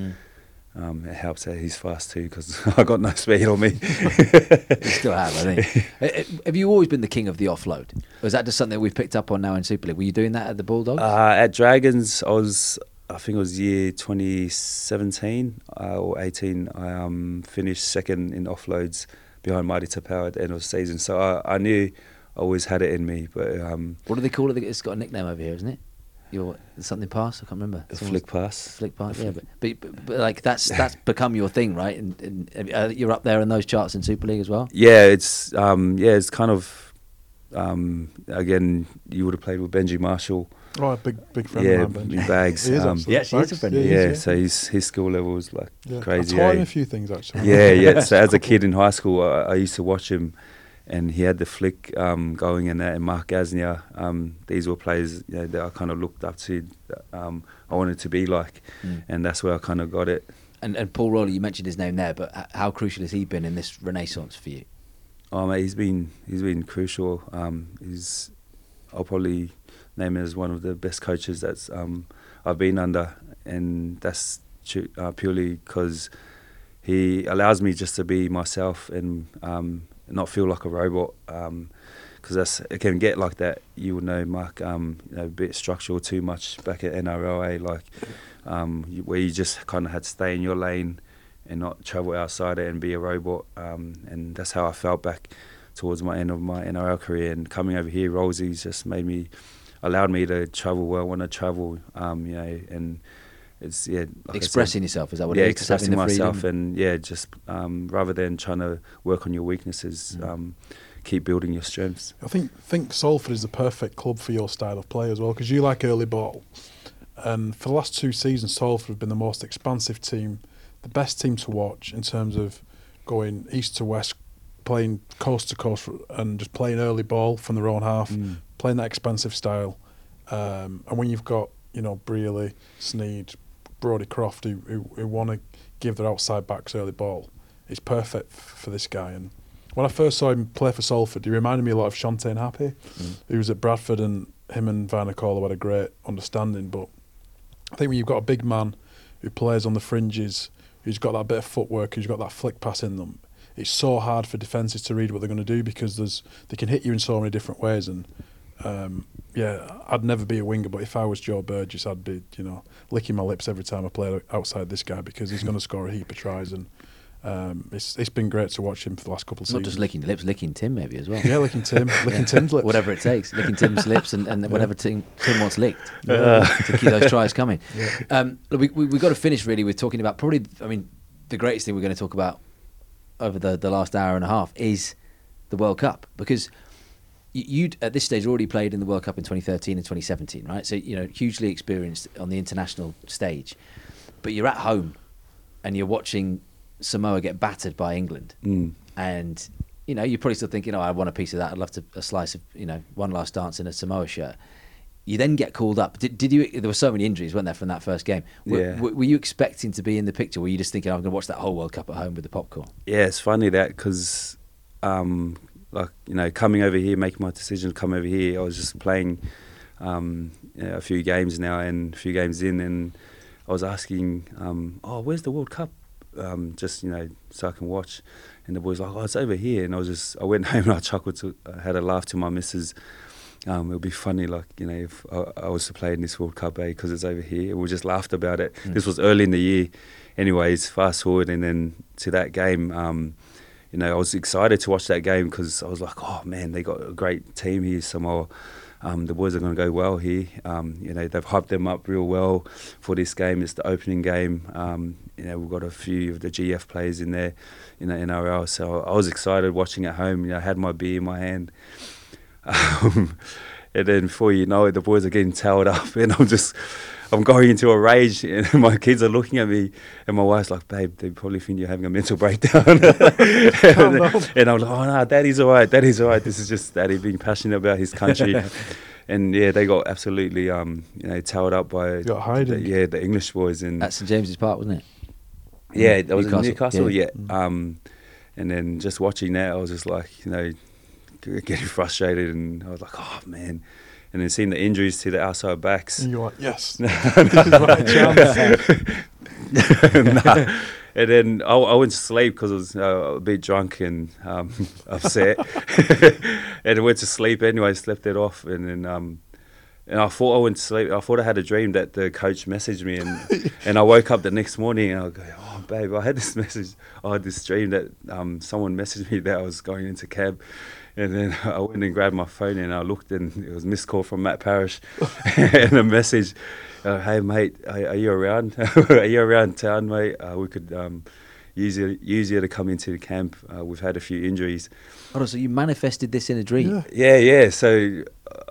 Um, it helps that he's fast too because I got no speed on me. You still have, I think. Uh, uh, have you always been the king of the offload? Or is that just something that we've picked up on now in Super League? Were you doing that at the Bulldogs? Uh, at Dragons, I was, I think it was year 2017 uh, or 18. I um, finished second in offloads behind Marty Taupau at the end of the season. So I, I knew I always had it in me. But um, what do they call it? It's got a nickname over here, isn't it? Your something pass? I can't remember. flick pass. Flick pass, yeah, but, but, but, but like that's that's become your thing, right? And, and uh, you're up there in those charts in Super League as well. Yeah, it's um, yeah, it's kind of um, again. You would have played with Benji Marshall. Oh, a big big friend yeah, of mine, in Benji. bags. He is um. Yeah, actually, he's a friend Yeah, of he yeah, so his his skill level was like yeah. crazy. I taught him eh? a few things actually. Yeah, yeah. So as a kid in high school, I, I used to watch him, and he had the flick um, going in that. And Mark Gasnier, um, these were players you know, that I kind of looked up to. Um, I wanted to be like, Mm. and that's where I kind of got it. And and Paul Rowley, you mentioned his name there, but how crucial has he been in this renaissance for you? Oh mate, he's been he's been crucial. Um, he's I'll probably name as one of the best coaches that's um, I've been under, and that's uh, purely because he allows me just to be myself and um, not feel like a robot. Because that's it can get like that. You will know, Mark. Um, you know, a bit structural too much back at NRLA, like um, where you just kind of had to stay in your lane and not travel outside it and be a robot. Um, and that's how I felt back towards my end of my NRL career. And coming over here, Rosie's just made me, allowed me to travel where I want to travel. Um, you know, and it's yeah, like I said, Expressing yourself is that what yeah, it is? Just having expressing the myself and yeah, just um, rather than trying to work on your weaknesses, Mm. um, keep building your strengths. I think think Salford is the perfect club for your style of play as well because you like early ball, and for the last two seasons, Salford have been the most expansive team, the best team to watch in terms of going east to west, playing coast to coast, and just playing early ball from their own half, playing that expansive style. Um, and when you've got you know Brierley, Sneyd, Brodie Croft who who, who want to give their outside backs early ball, it's perfect f- for this guy. And when I first saw him play for Salford, he reminded me a lot of Shontayne Hape. Mm. He was at Bradford, and him and Vainikolo had a great understanding. But I think when you've got a big man who plays on the fringes, who's got that bit of footwork, who's got that flick pass in them, it's so hard for defences to read what they're going to do because there's they can hit you in so many different ways. And um, yeah, I'd never be a winger, but if I was Joe Burgess, I'd be you know licking my lips every time I play outside this guy because he's going to score a heap of tries. And um, it's it's been great to watch him for the last couple of Not seasons. just licking the lips, licking Tim maybe as well. Yeah, licking Tim, licking Tim's lips. Whatever it takes, licking Tim's lips and, and whatever Tim, Tim wants licked Yeah. to keep those tries coming. Yeah. Um, look, we, we, we've got to finish really with talking about probably, I mean, the greatest thing we're going to talk about over the, the last hour and a half is the World Cup because you'd at this stage already played in the World Cup in 2013 and 2017, right? So, you know, hugely experienced on the international stage, but you're at home and you're watching Samoa get battered by England Mm. and you know you're probably still thinking, "Oh, I want a piece of that. I'd love to a slice of you know one last dance in a Samoa shirt." You then get called up. Did, did you? There were so many injuries, weren't there, from that first game? Were, Yeah. were, were you expecting to be in the picture? Were you just thinking, I'm going to watch that whole World Cup at home with the popcorn? Yeah, it's funny that because, um, like you know, coming over here, making my decision to come over here, I was just playing um, you know, a few games now and a few games in, and I was asking, um, "Oh, where's the World Cup?" Um, just you know, so I can watch. And the boys like, "Oh, it's over here." And I was just, I went home and I chuckled, to, I had a laugh to my missus. Um, it would be funny, like you know, if I, I was to play in this World Cup, eh, because it's over here. We just laughed about it. Mm. This was early in the year, anyways. Fast forward and then to that game. Um, you know, I was excited to watch that game because I was like, oh man, they got a great team here, Samoa. Um, the boys are going to go well here. Um, you know, they've hyped them up real well for this game. It's the opening game. Um, you know, we've got a few of the GF players in there in the NRL. So I was excited watching at home. You know, I had my beer in my hand. Um, and then before you know it, the boys are getting towed up, and I'm just, I'm going into a rage, and my kids are looking at me, and my wife's like, "Babe, they probably think you're having a mental breakdown." and, and I'm like, "Oh no, Daddy's all right. Daddy's all right. This is just Daddy being passionate about his country." and yeah, they got absolutely, um, you know, towed up by, Got the, yeah, the English boys, and At St James's Park, wasn't it? yeah, that was Newcastle, in Newcastle. yeah. Yeah. Um, and then just watching that, I was just like, you know, getting frustrated, and I was like, oh man. And then seeing the injuries to the outside backs. And you're like, yes, this is my chance. nah. And then I, I went to sleep because I was uh, a bit drunk and um, upset. and I went to sleep anyway, slept it off. And then um, and I thought I went to sleep. I thought I had a dream that the coach messaged me, and and I woke up the next morning and I go, oh babe, I had this message. I had this dream that um, someone messaged me that I was going into cab. And then I went and grabbed my phone and I looked and it was missed call from Matt Parish and a message, uh, hey mate, are, are you around? are you around town, mate? Uh, we could um, use you use you to come into the camp. Uh, we've had a few injuries. Oh, so you manifested this in a dream? Yeah. Yeah, yeah. So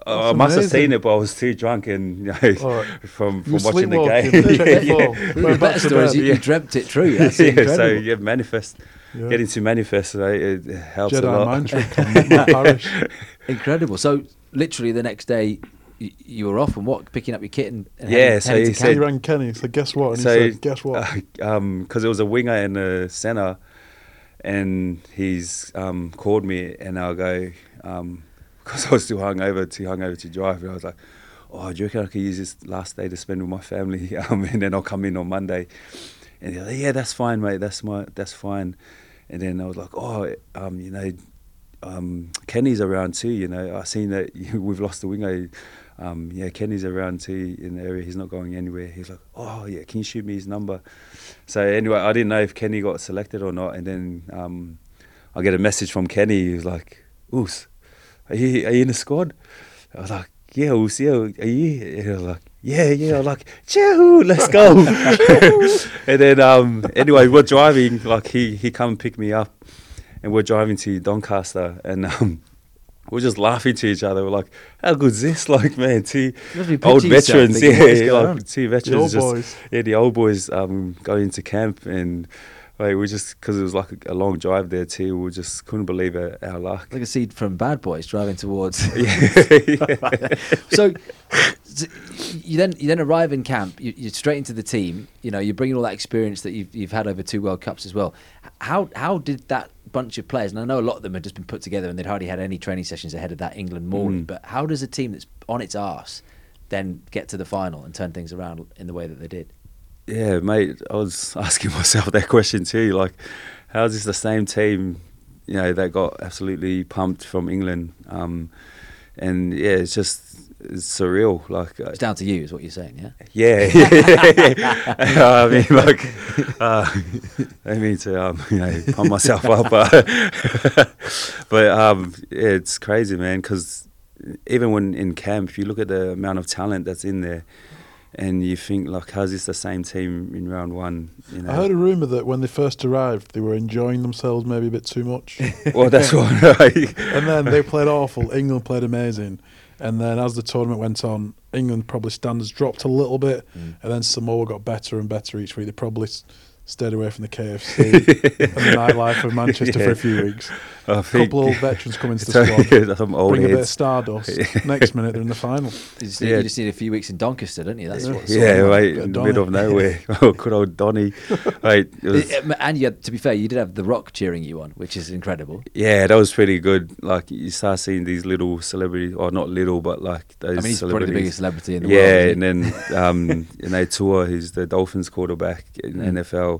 uh, I That's must have seen it, but I was too drunk and you know, All right. from from watching the game. check yeah, the yeah. phone. The Going back better story is bed. you, you dreamt it true. That's yeah, incredible. so yeah, manifest. Yeah. Getting to manifest, uh, it it helps a lot. mind trick on Matt Parish. Incredible. So literally the next day you, you were off and what, picking up your kit and, and Yeah, heading, so heading he to said- He rang Kenny. So "Guess what?" And So, he said, "Guess what?" because it was a winger and a centre, and he's um, called me, and I'll go because I was still hungover, too hungover to drive. And I was like, "Oh, do you reckon I could use this last day to spend with my family, um, and then I'll come in on Monday?" And he's like, "Yeah, that's fine, mate. That's my that's fine." And then I was like, "Oh, um, you know." Um, Kenny's around too, you know. I seen that we've lost the winger. Um, yeah, Kenny's around too in the area. He's not going anywhere. He's like, oh yeah, can you shoot me his number? So anyway, I didn't know if Kenny got selected or not. And then um, I get a message from Kenny. He was like, Oos, are you, are you in the squad? I was like, yeah, Oos, yeah, are you? And he was like, yeah, yeah. I like, Choo, let's go. and then um, anyway, we're driving. Like he he come and pick me up, and we're driving to Doncaster, and um, we're just laughing to each other. We're like, how good's this? Like, man, two You must be old veterans, thinking, yeah, going like on? two The old veterans, just boys. yeah, the old boys um, going to camp and. Like, we just because it was like a, a long drive there too. We just couldn't believe our, our luck. Like a seed from Bad Boys driving towards. yeah. so, so you then you then arrive in camp. You, you're straight into the team. You know, you're bringing all that experience that you've you've had over two World Cups as well. How how did that bunch of players? And I know a lot of them had just been put together and they'd hardly had any training sessions ahead of that England morning. Mm. But how does a team that's on its arse then get to the final and turn things around in the way that they did? Yeah, mate, I was asking myself that question too. Like, how is this the same team, you know, that got absolutely pumped from England? Um, and yeah, it's just it's surreal. Like, uh, It's down to you, is what you're saying, yeah. yeah, yeah. I mean, like, uh, I mean to um, you know pump myself up, but but um, yeah, it's crazy, man. Because even when in camp, if you look at the amount of talent that's in there, and you think like, how's this the same team in round one? You know, I heard a rumor that when they first arrived, they were enjoying themselves maybe a bit too much, well, that's what. and then they played awful. England played amazing, and then as the tournament went on, England probably standards dropped a little bit, Mm. and then Samoa got better and better each week. They probably s- stayed away from the KFC and the nightlife of Manchester for a few weeks. A think couple old veterans come into the squad, yeah, some old bring a bit of stardust. Next minute they're in the final. You just, need, Yeah. you just need a few weeks in Doncaster, don't you? That's Yeah. what. Yeah, right of in the middle of nowhere. oh, good old Donny. Right, was, and you had, to be fair, you did have The Rock cheering you on, which is incredible. yeah, that was pretty good. Like you start seeing these little celebrities, or not little, but like those I mean, he's probably the biggest celebrity in the yeah, world. Yeah, and then um, you know Tua, he's the Dolphins quarterback in Mm. NFL.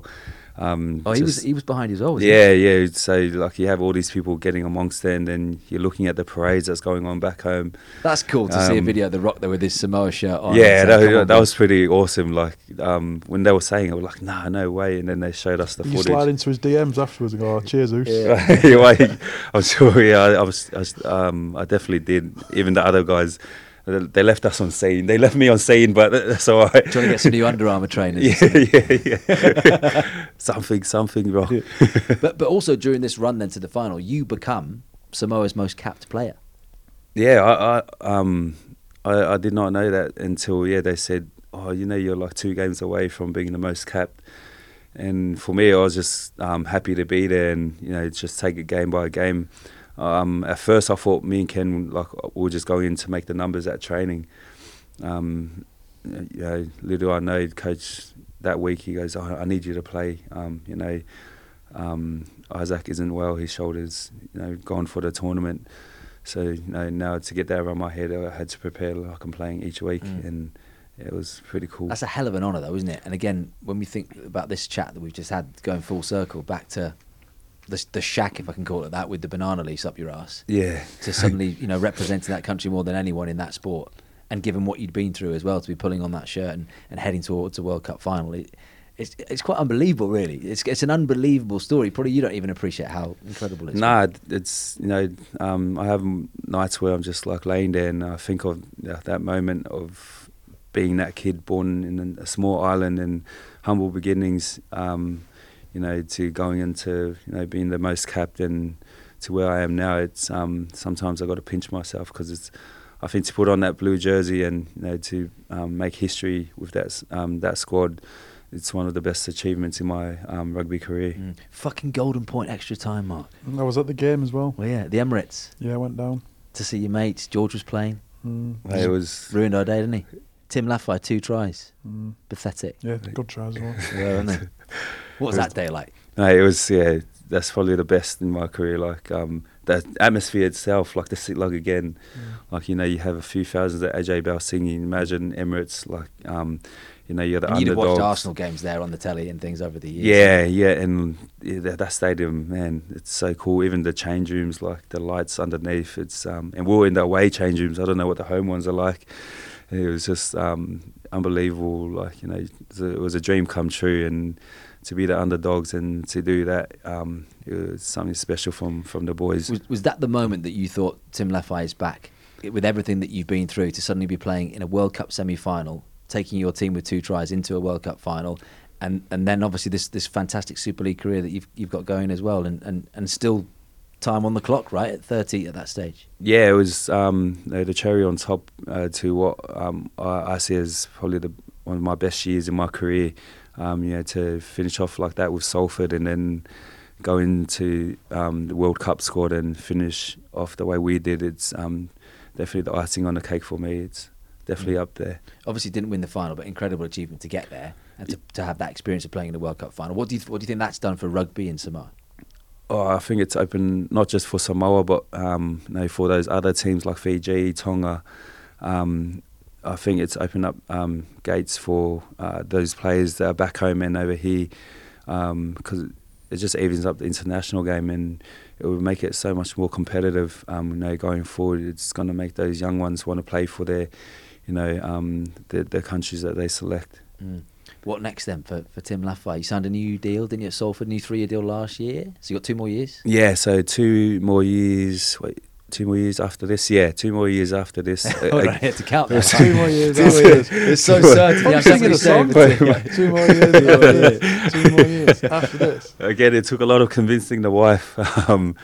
Um, oh, he was he was behind you as well. wasn't yeah, yeah. So like you have all these people getting amongst there, and then you're looking at the parades that's going on back home. that's cool to see a Um, video of The Rock there with his Samoa shirt on. yeah, and saying, "Come that, on, that was pretty awesome. Like um, when they were saying, it, I was like, "Nah, no way!" And then they showed us the You footage. slide into his DMs afterwards and go, oh, cheers, Oos. Yeah. anyway, I'm sure. Yeah, I, I was. I, was um, I definitely did. Even the other guys, they- left us on scene. They left me on scene, but that's all right. Trying to get some new Under Armour trainers. yeah, yeah, yeah. something, something wrong. but but also during this run then to the final, you become Samoa's most capped player. Yeah, I, I um, I, I did not know that until yeah they said, oh, you know, you're like two games away from being the most capped. And for me, I was just um, happy to be there and you know just take it game by game. Um, at first, I thought me and Ken like we were just going in to make the numbers at training. Um, you know, little I know, coach that week he goes, I, I need you to play. Um, you know, um, Isaac isn't well; his shoulders, you know, gone for the tournament. So you know, now to get that around my head, I had to prepare like I'm playing each week, Mm. and it was pretty cool. That's a hell of an honour, though, isn't it? And again, when we think about this chat that we've just had, going full circle back to the the shack, if I can call it that, with the banana leaves up your ass, yeah, to suddenly you know representing that country more than anyone in that sport, and given what you'd been through as well, to be pulling on that shirt and, and heading towards a World Cup final. It, it's, it's quite unbelievable, really. It's, it's an unbelievable story. Probably you don't even appreciate how incredible it is. Nah, it's you know, um, I have nights where I'm just like laying there and I think of that that moment of being that kid born in a small island and humble beginnings. Um, you know, to going into you know being the most capped and to where I am now. It's um, sometimes I got to pinch myself because it's. I think to put on that blue jersey and you know to um, make history with that um, that squad, it's one of the best achievements in my um, rugby career. Mm. Fucking golden point extra time, Mark. I was at the game as well. Well, yeah, the Emirates Yeah, I went down. to see your mates. George was playing. Mm. It was Ruined our day, didn't he? Tim Lafai, two tries. Mm. Pathetic. Yeah, good tries. well. Yeah, wasn't it? What was that day like? No, it was yeah. That's probably the best in my career. Like um, the atmosphere itself, like the sit lug again. Like you know, you have a few thousands at AJ Bell singing. Imagine Emirates, like um, you know, you're the And you'd have watched. Arsenal games there on the telly and things over the years. Yeah, yeah, and yeah, that, that stadium, man, it's so cool. Even the change rooms, like the lights underneath, it's um, and we are in the away change rooms. I don't know what the home ones are like. It was just um, unbelievable. Like you know, it was, a, dream come true, and to be the underdogs and to do that, um, it was something special from from the boys. Was, was that the moment that you thought Tim Lafai is back? With everything that you've been through, to suddenly be playing in a World Cup semi final, taking your team with two tries into a World Cup final, and, and then obviously this, this fantastic Super League career that you've, you've got going as well, and, and, and still time on the clock, right? At 30 at that stage. yeah, it was um, the cherry on top uh, to what um, I, I see as probably the one of my best years in my career. Um, you know, to finish off like that with Salford and then go into um, the World Cup squad and finish off the way we did. It's um, definitely the icing on the cake for me. It's definitely up there. Obviously, didn't win the final, but incredible achievement to get there and to, to have that experience of playing in the World Cup final. What do you what do you think that's done for rugby in Samoa? Oh, I think it's open not just for Samoa, but um, you know, for those other teams like Fiji, Tonga. Um, I think it's opened up um, gates for uh, those players that are back home and over here because it just evens up the international game and it will make it so much more competitive. Um, you know, going forward, it's going to make those young ones want to play for their, you know, um, the, the countries that they select. Mm. What next then for, for Tim Lafai? You signed a new deal, didn't you, at Salford? New three year deal last year. So you got two more years. Yeah, so two more years. Wait, two more years after this. Yeah, two more years after this. Uh, Hold I had to count that. Two more years. Two more this. It's so certain. I'm Yeah, singing a that's song. you're saying, Two more years. after this. Two more years after this. Again, it took a lot of convincing the wife. Um,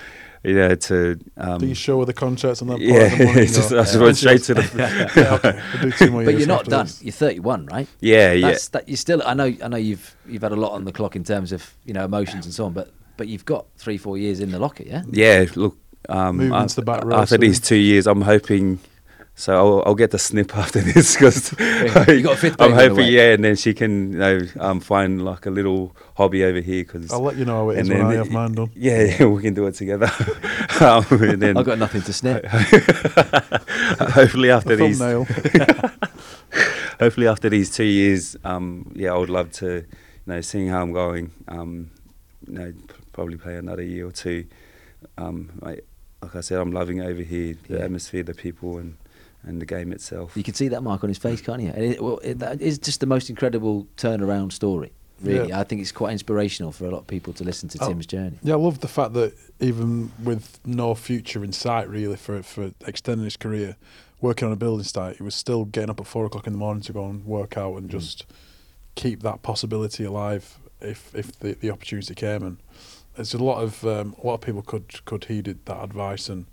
you know, to um, Do you show with the concerts and that? part yeah, of the money it's just, I just went straight to the yeah, okay. We'll do two more But you're not done. this. You're 31, right? yeah, yeah. That you still. I know. I know you've you've had a lot on the clock in terms of you know emotions and so on. But but you've got three four years in the locker, yeah. Yeah, look, um, Moving af- into the back row after soon. these two years, I'm hoping. So I'll, I'll get the snip after this because You got I'm baby on the hoping, yeah, and then she can, you know, um, find like a little hobby over here because. I'll let you know how and when then I it- have mine done. Yeah, yeah, we can do it together. um, and then I've got nothing to snip. hopefully after these, thumbnail. hopefully after these two years, um, yeah, I would love to, you know, seeing how I'm going, um, you know, p- probably play another year or two. Um, I, like I said, I'm loving it over here, the Yeah. atmosphere, the people, and and the game itself. You can see that mark on his face, can't you? And it, well, it, that is just the most incredible turnaround story. Really, Yeah. I think it's quite inspirational for a lot of people to listen to Oh. Tim's journey. Yeah, I love the fact that even with no future in sight, really, for for extending his career, working on a building site, he was still getting up at four o'clock in the morning to go and work out and Mm. just keep that possibility alive if if the, the opportunity came. And there's a lot of um, a lot of people could could heed that advice and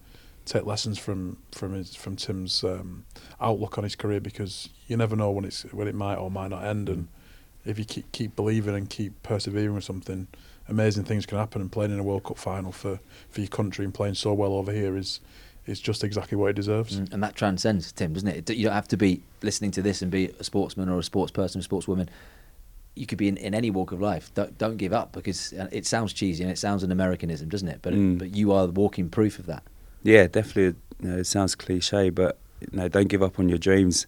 take lessons from from his from Tim's um, outlook on his career because you never know when it's when it might or might not end and if you keep keep believing and keep persevering with something, amazing things can happen. And playing in a World Cup final for, for your country and playing so well over here is is just exactly what it deserves. Mm, And that transcends Tim, doesn't it? You don't have to be listening to this and be a sportsman or a sports person, a sportswoman. You could be in, in any walk of life. Don't, don't give up because uh, it sounds cheesy and it sounds an Americanism, doesn't it? But Mm. but you are the walking proof of that. Yeah, definitely. You know, it sounds cliche, but you know, don't give up on your dreams.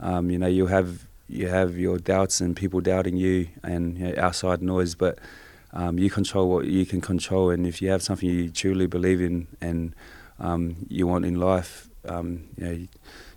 Um, you know, you have you have your doubts and people doubting you and you know, outside noise, but um, you control what you can control. And if you have something you truly believe in and um, you want in life, um, you know,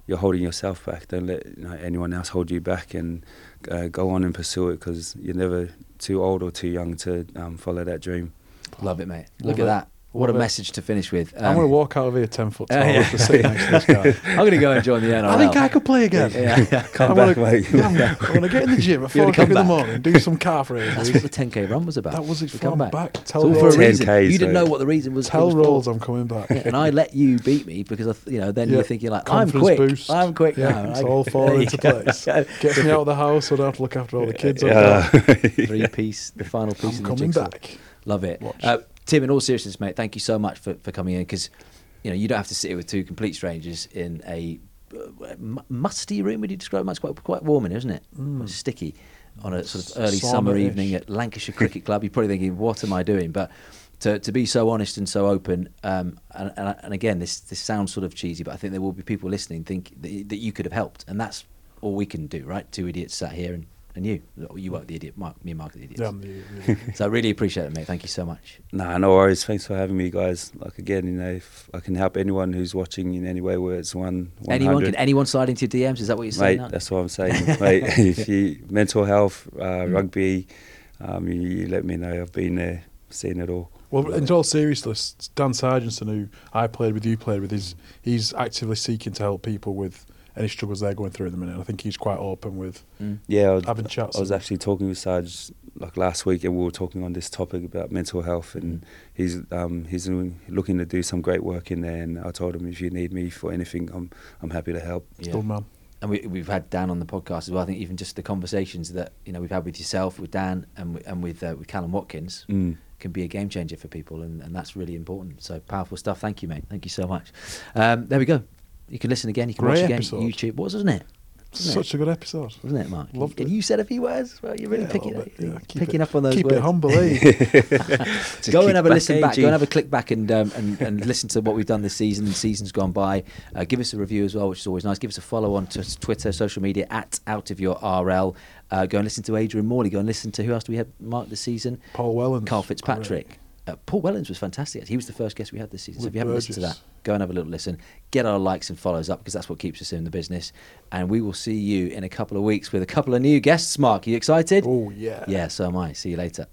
you're holding yourself back. Don't let you know, anyone else hold you back, and uh, go on and pursue it because you're never too old or too young to um, follow that dream. Love it, mate. Love Look at it. that. What a Love message to finish with. I'm going to Um, walk out of here ten foot tall Uh, yeah. after sitting next to this guy. I'm going to go and join the NRL. I think I could play again. Yeah, yeah. Come I back, wanna, mate. Yeah, I want to get in the gym at four o'clock in the morning, do some calf That's raises. what the 10k run was about. That was it. To come Come back. Tell all for a rolls, 10K reason. You didn't know what the reason was. tell was for. rolls I'm coming back. Yeah, and I let you beat me because I, th- you know, then Yeah, you're thinking like, I'm quick, boost. I'm quick. Yeah, now. it's I- all falling into place. Gets me out of the house, so I don't have to look after all the kids. Yeah. Three piece, the final piece I'm coming back. Love it. Tim, in all seriousness, mate, thank you so much for, for coming in because you know you don't have to sit here with two complete strangers in a uh, musty room. Would you describe it? It's quite quite warm in, here, isn't it? Mm. Quite sticky on a sort of early summer evening at Lancashire Cricket Club. You're probably thinking, what am I doing? But to, to be so honest and so open, um, and, and, and again, this this sounds sort of cheesy, but I think there will be people listening think that, that you could have helped, and that's all we can do, right? Two idiots sat here and, and you, you weren't the idiot, Mark, me and Mark are the idiots. Yeah, I'm the- the- So I really appreciate it, mate. Thank you so much. Nah, no worries. Thanks for having me, guys. Like again, you know, if I can help anyone who's watching in any way, where it's one, 100, Anyone can anyone slide into your DMs? Is that what you're saying? mate. now? That's what I'm saying, mate. if you mental health, uh, Mm. rugby, um, you, you let me know. I've been there, seen it all. Well, in all seriousness, Dan Sarginson, who I played with, you played with, is he's actively seeking to help people with any struggles they're going through at the minute. I think he's quite open with Mm. Yeah, I was, having chats. I was actually talking with Sarge like last week, and we were talking on this topic about mental health, and he's um, he's looking to do some great work in there. And I told him if you need me for anything, I'm I'm happy to help. Yeah. Good man. And we, we've had Dan on the podcast as well. I think even just the conversations that you know we've had with yourself, with Dan, and with, and with uh, with Kallum Watkins Mm. can be a game changer for people, and, and that's really important. So powerful stuff. Thank you, mate. Thank you so much. Um, there we go. You can listen again. You can Great watch again. episode. YouTube. What was, wasn't it? Wasn't Such it? a good episode. Wasn't it, Mark? Loved and it. you said a few words. Well, you're really Yeah, picking, bit, yeah. Picking it- up on those Keep words. it humble, eh? Go and have a listen back. Go and have a click back and um, and, and listen to what we've done this season and seasons gone by. Uh, give us a review as well, which is always nice. Give us a follow on to Twitter, social media at Out of Your RL. Uh, go and listen to Adrian Morley. Go and listen to who else do we have Mark, this season? Paul Wellens. Karl Fitzpatrick. Uh, Paul Wellens was fantastic. He was the first guest we had this season. So if you haven't listened to that, go and have a little listen. Get our likes and follows up because that's what keeps us in the business. And we will see you in a couple of weeks with a couple of new guests. Mark, are you excited? Oh, yeah. Yeah, so am I. See you later.